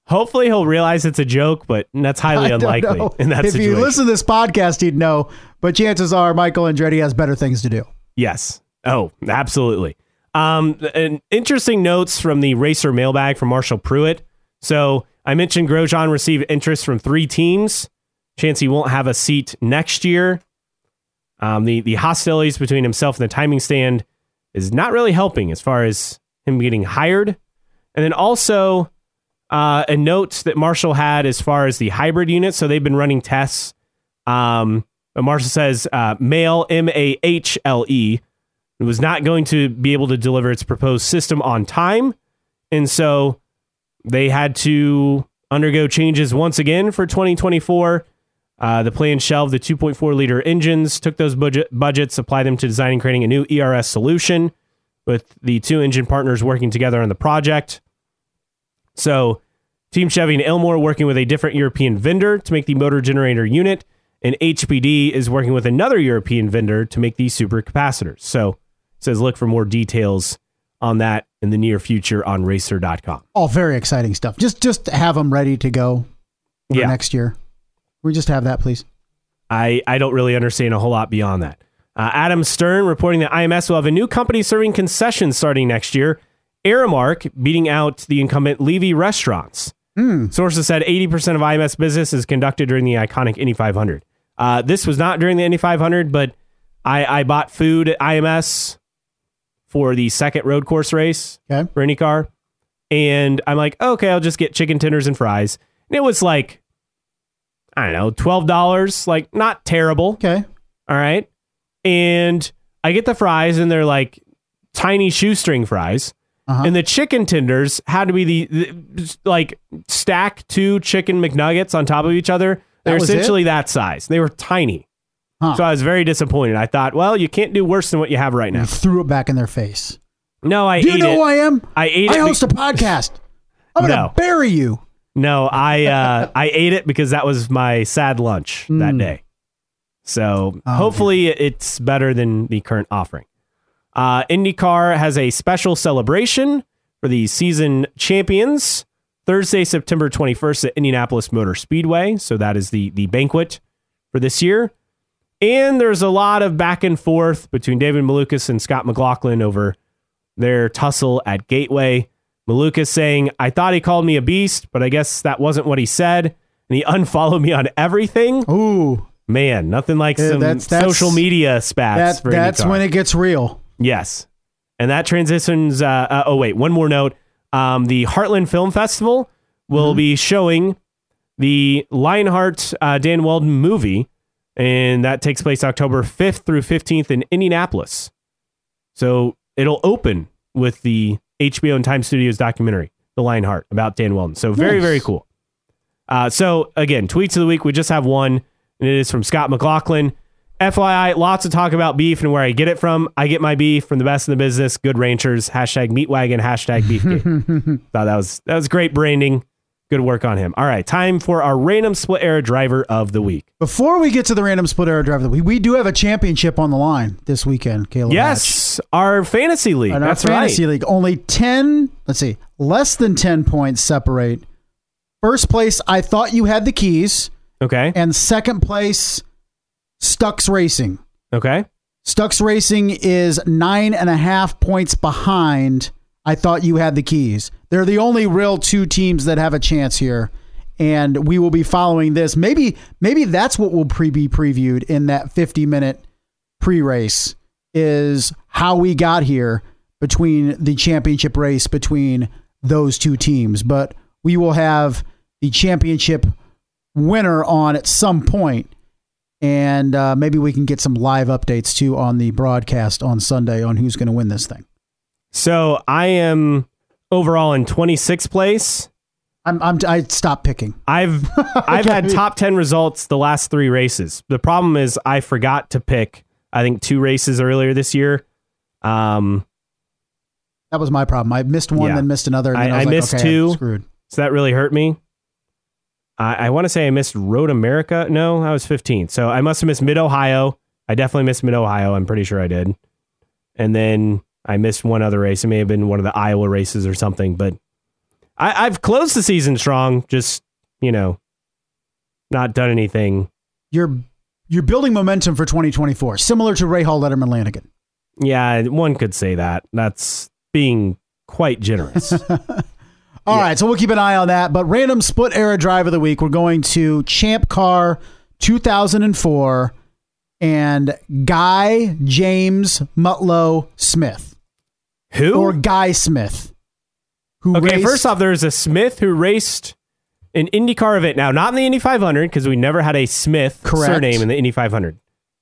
Hopefully, he'll realize it's a joke, but that's highly unlikely know. in that if situation. you listen to this podcast, he'd know. But chances are Michael Andretti has better things to do. Yes. Oh, absolutely. Um, and interesting notes from the racer mailbag from Marshall Pruitt. So I mentioned Grosjean received interest from three teams. Chance he won't have a seat next year. Um, the the hostilities between himself and the timing stand is not really helping as far as him getting hired. And then also uh, a note that Marshall had as far as the hybrid unit. So they've been running tests. Um, Marshall says uh, Mahle M A H L E was not going to be able to deliver its proposed system on time, and so they had to undergo changes once again for 2024. Uh, the plan shelved the 2.4 liter engines, took those budget budgets, applied them to designing and creating a new ERS solution, with the two engine partners working together on the project. So, Team Chevy and Ilmor working with a different European vendor to make the motor generator unit, and HPD is working with another European vendor to make these supercapacitors. So, it says look for more details on that in the near future on racer.com. All very exciting stuff. Just just have them ready to go for Yeah. next year. We just have that, please. I, I don't really understand a whole lot beyond that. Uh, Adam Stern reporting that IMS will have a new company serving concessions starting next year. Aramark beating out the incumbent Levy Restaurants. Sources said 80% of IMS business is conducted during the iconic Indy 500. Uh, this was not during the Indy 500, but I, I bought food at IMS for the second road course race Okay. for IndyCar. And I'm like, okay, I'll just get chicken tenders and fries. And it was like, I don't know, $12. Like, not terrible. Okay. All right. And I get the fries, and they're like tiny shoestring fries. Uh-huh. And the chicken tenders had to be the, the like stack two chicken McNuggets on top of each other. They're was it? essentially that size. They were tiny. Huh. So I was very disappointed. I thought, well, you can't do worse than what you have right You now. threw it back in their face. No, I Do you know it. who I am? I ate I it. be- host a podcast. I'm gonna No. bury you. No, I uh, I ate it because that was my sad lunch that day. So Oh, hopefully it's better than the current offering. Uh, IndyCar has a special celebration for the season champions Thursday, September 21st at Indianapolis Motor Speedway. So that is the the banquet for this year. And there's a lot of back and forth between David Malukas and Scott McLaughlin over their tussle at Gateway. Malukas saying, I thought he called me a beast, but I guess that wasn't what he said. And he unfollowed me on everything. Ooh, Man, nothing like Uh, some that's- that's- social media spats that that's IndyCar. when it gets real. Yes. And that transitions. Uh, uh, oh, wait, one more note. Um, the Heartland Film Festival will Mm-hmm. be showing the Lionheart uh, Dan Wheldon movie, and that takes place October 5th through 15th in Indianapolis. So it'll open with the HBO and Time Studios documentary, The Lionheart, about Dan Wheldon. So very, Nice. very cool. Uh, so again, tweets of the week. We just have one, and it is from Scott McLaughlin. FYI, lots of talk about beef and where I get it from. I get my beef from the best in the business, Good Ranchers. Hashtag Meatwagon. Hashtag Beefgate. Thought that was that was great branding. Good work on him. All right, time for our random split era driver of the week. Before we get to the random split era driver, we we do have a championship on the line this weekend, Caleb. Hatch. Yes, our fantasy league. Our That's fantasy right. league, only ten. Let's see, less than ten points separate. First place, I thought you had the keys, Okay. and second place, Stux Racing. Okay. Stux Racing is nine and a half points behind. I thought you had the keys. They're the only real two teams that have a chance here. and we will be following this. Maybe maybe that's what will pre be previewed in that 50 minute pre race is how we got here between the championship race between those two teams. But we will have the championship winner on at some point, and uh, maybe we can get some live updates too on the broadcast on Sunday on who's going to win this thing. So I am overall in 26th place. I'm, I'm I stopped picking. I've I've had top 10 results the last 3 races. The problem is I forgot to pick I think two races earlier this year. Um that was my problem. I missed one, yeah. then missed another. I, I, I like, missed okay, two. screwed. So that really hurt me. I, I want to say I missed Road America. No, I was 15. So I must have missed Mid Ohio. I definitely missed Mid Ohio. I'm pretty sure I did. And then I missed one other race. It may have been one of the Iowa races or something. But I, I've closed the season strong. Just you know, not done anything. You're you're building momentum for 2024, similar to Rahal Letterman Lanigan. Yeah, one could say that. That's being quite generous. All yeah. right, so we'll keep an eye on that. But random split era drive of the week, we're going to Champ Car 2004 and Guy James Mutlow Smith. Who? Or Guy Smith. Who okay, raced, first off, there's a Smith who raced an IndyCar event. Now, not in the Indy 500 because we never had a Smith Correct. surname in the Indy 500.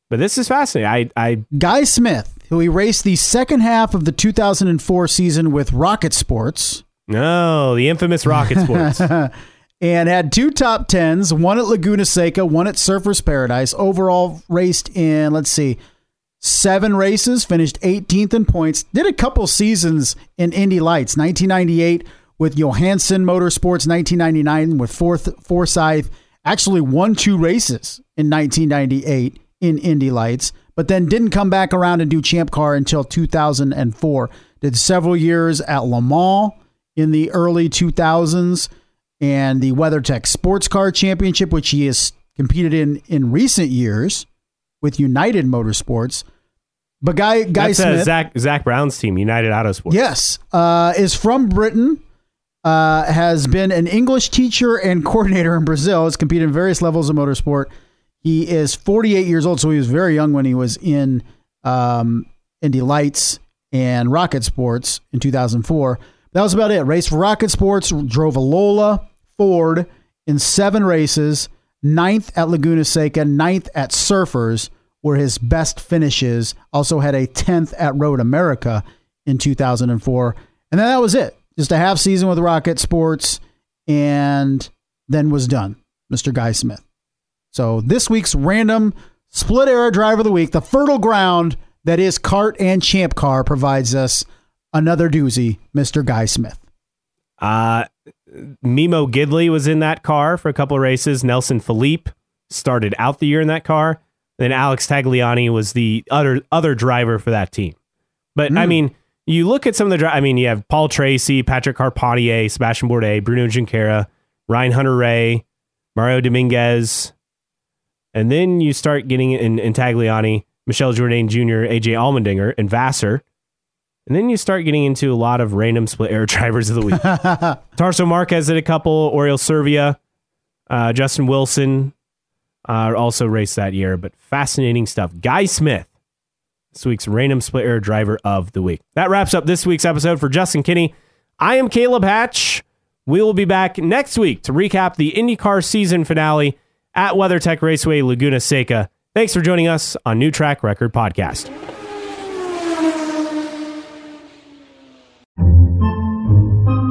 But this is fascinating. I, I Guy Smith who he raced the second half of the 2004 season with Rocket Sports. No, the infamous Rocket Sports. and had two top tens, one at Laguna Seca, one at Surfers Paradise. Overall, raced in, let's see, seven races, finished 18th in points. Did a couple seasons in Indy Lights, 1998 with Johansson Motorsports, 1999 with Forth, Forsyth. Actually, won two races in 1998 in Indy Lights but then didn't come back around and do Champ Car until 2004. Did several years at Le Mans in the early 2000s and the WeatherTech Sports Car Championship, which he has competed in in recent years with United Motorsports. But Guy Guy That's, Smith, uh, Zak Zak Brown's team, United Autosports. Yes, uh, is from Britain. Uh, has been an English teacher and coordinator in Brazil. Has competed in various levels of motorsport. He is 48 years old, so he was very young when he was in um, Indy Lights and Rocket Sports in 2004. That was about it. Race for Rocket Sports, drove a Lola Ford in seven races, ninth at Laguna Seca, ninth at Surfers, were his best finishes. Also had a 10th at Road America in 2004. And then that was it. Just a half season with Rocket Sports, and then was done. Mr. Guy Smith. So this week's random split era driver of the week, the fertile ground that is CART and Champ Car, provides us another doozy, Mr. Guy Smith. Uh, Memo Gidley was in that car for a couple of races. Nelson Philippe started out the year in that car. Then Alex Tagliani was the other other driver for that team. But mm. I hmm. mean, you look at some of the I mean, you have Paul Tracy, Patrick Carpentier, Sebastian Bourdais, Bruno Junqueira, Ryan Hunter-Reay, Mario Dominguez, and then you start getting in, in Tagliani, Michel Jourdain Jr., AJ Allmendinger, and Vasser. And then you start getting into a lot of random split air drivers of the week. Tarso Marques did a couple, Oriol Servia, uh, Justin Wilson uh, also raced that year, but fascinating stuff. Guy Smith, this week's random split air driver of the week. That wraps up this week's episode for Justin Kinney. I am Caleb Hatch. We will be back next week to recap the IndyCar season finale at WeatherTech Raceway Laguna Seca. Thanks for joining us on New Track Record Podcast.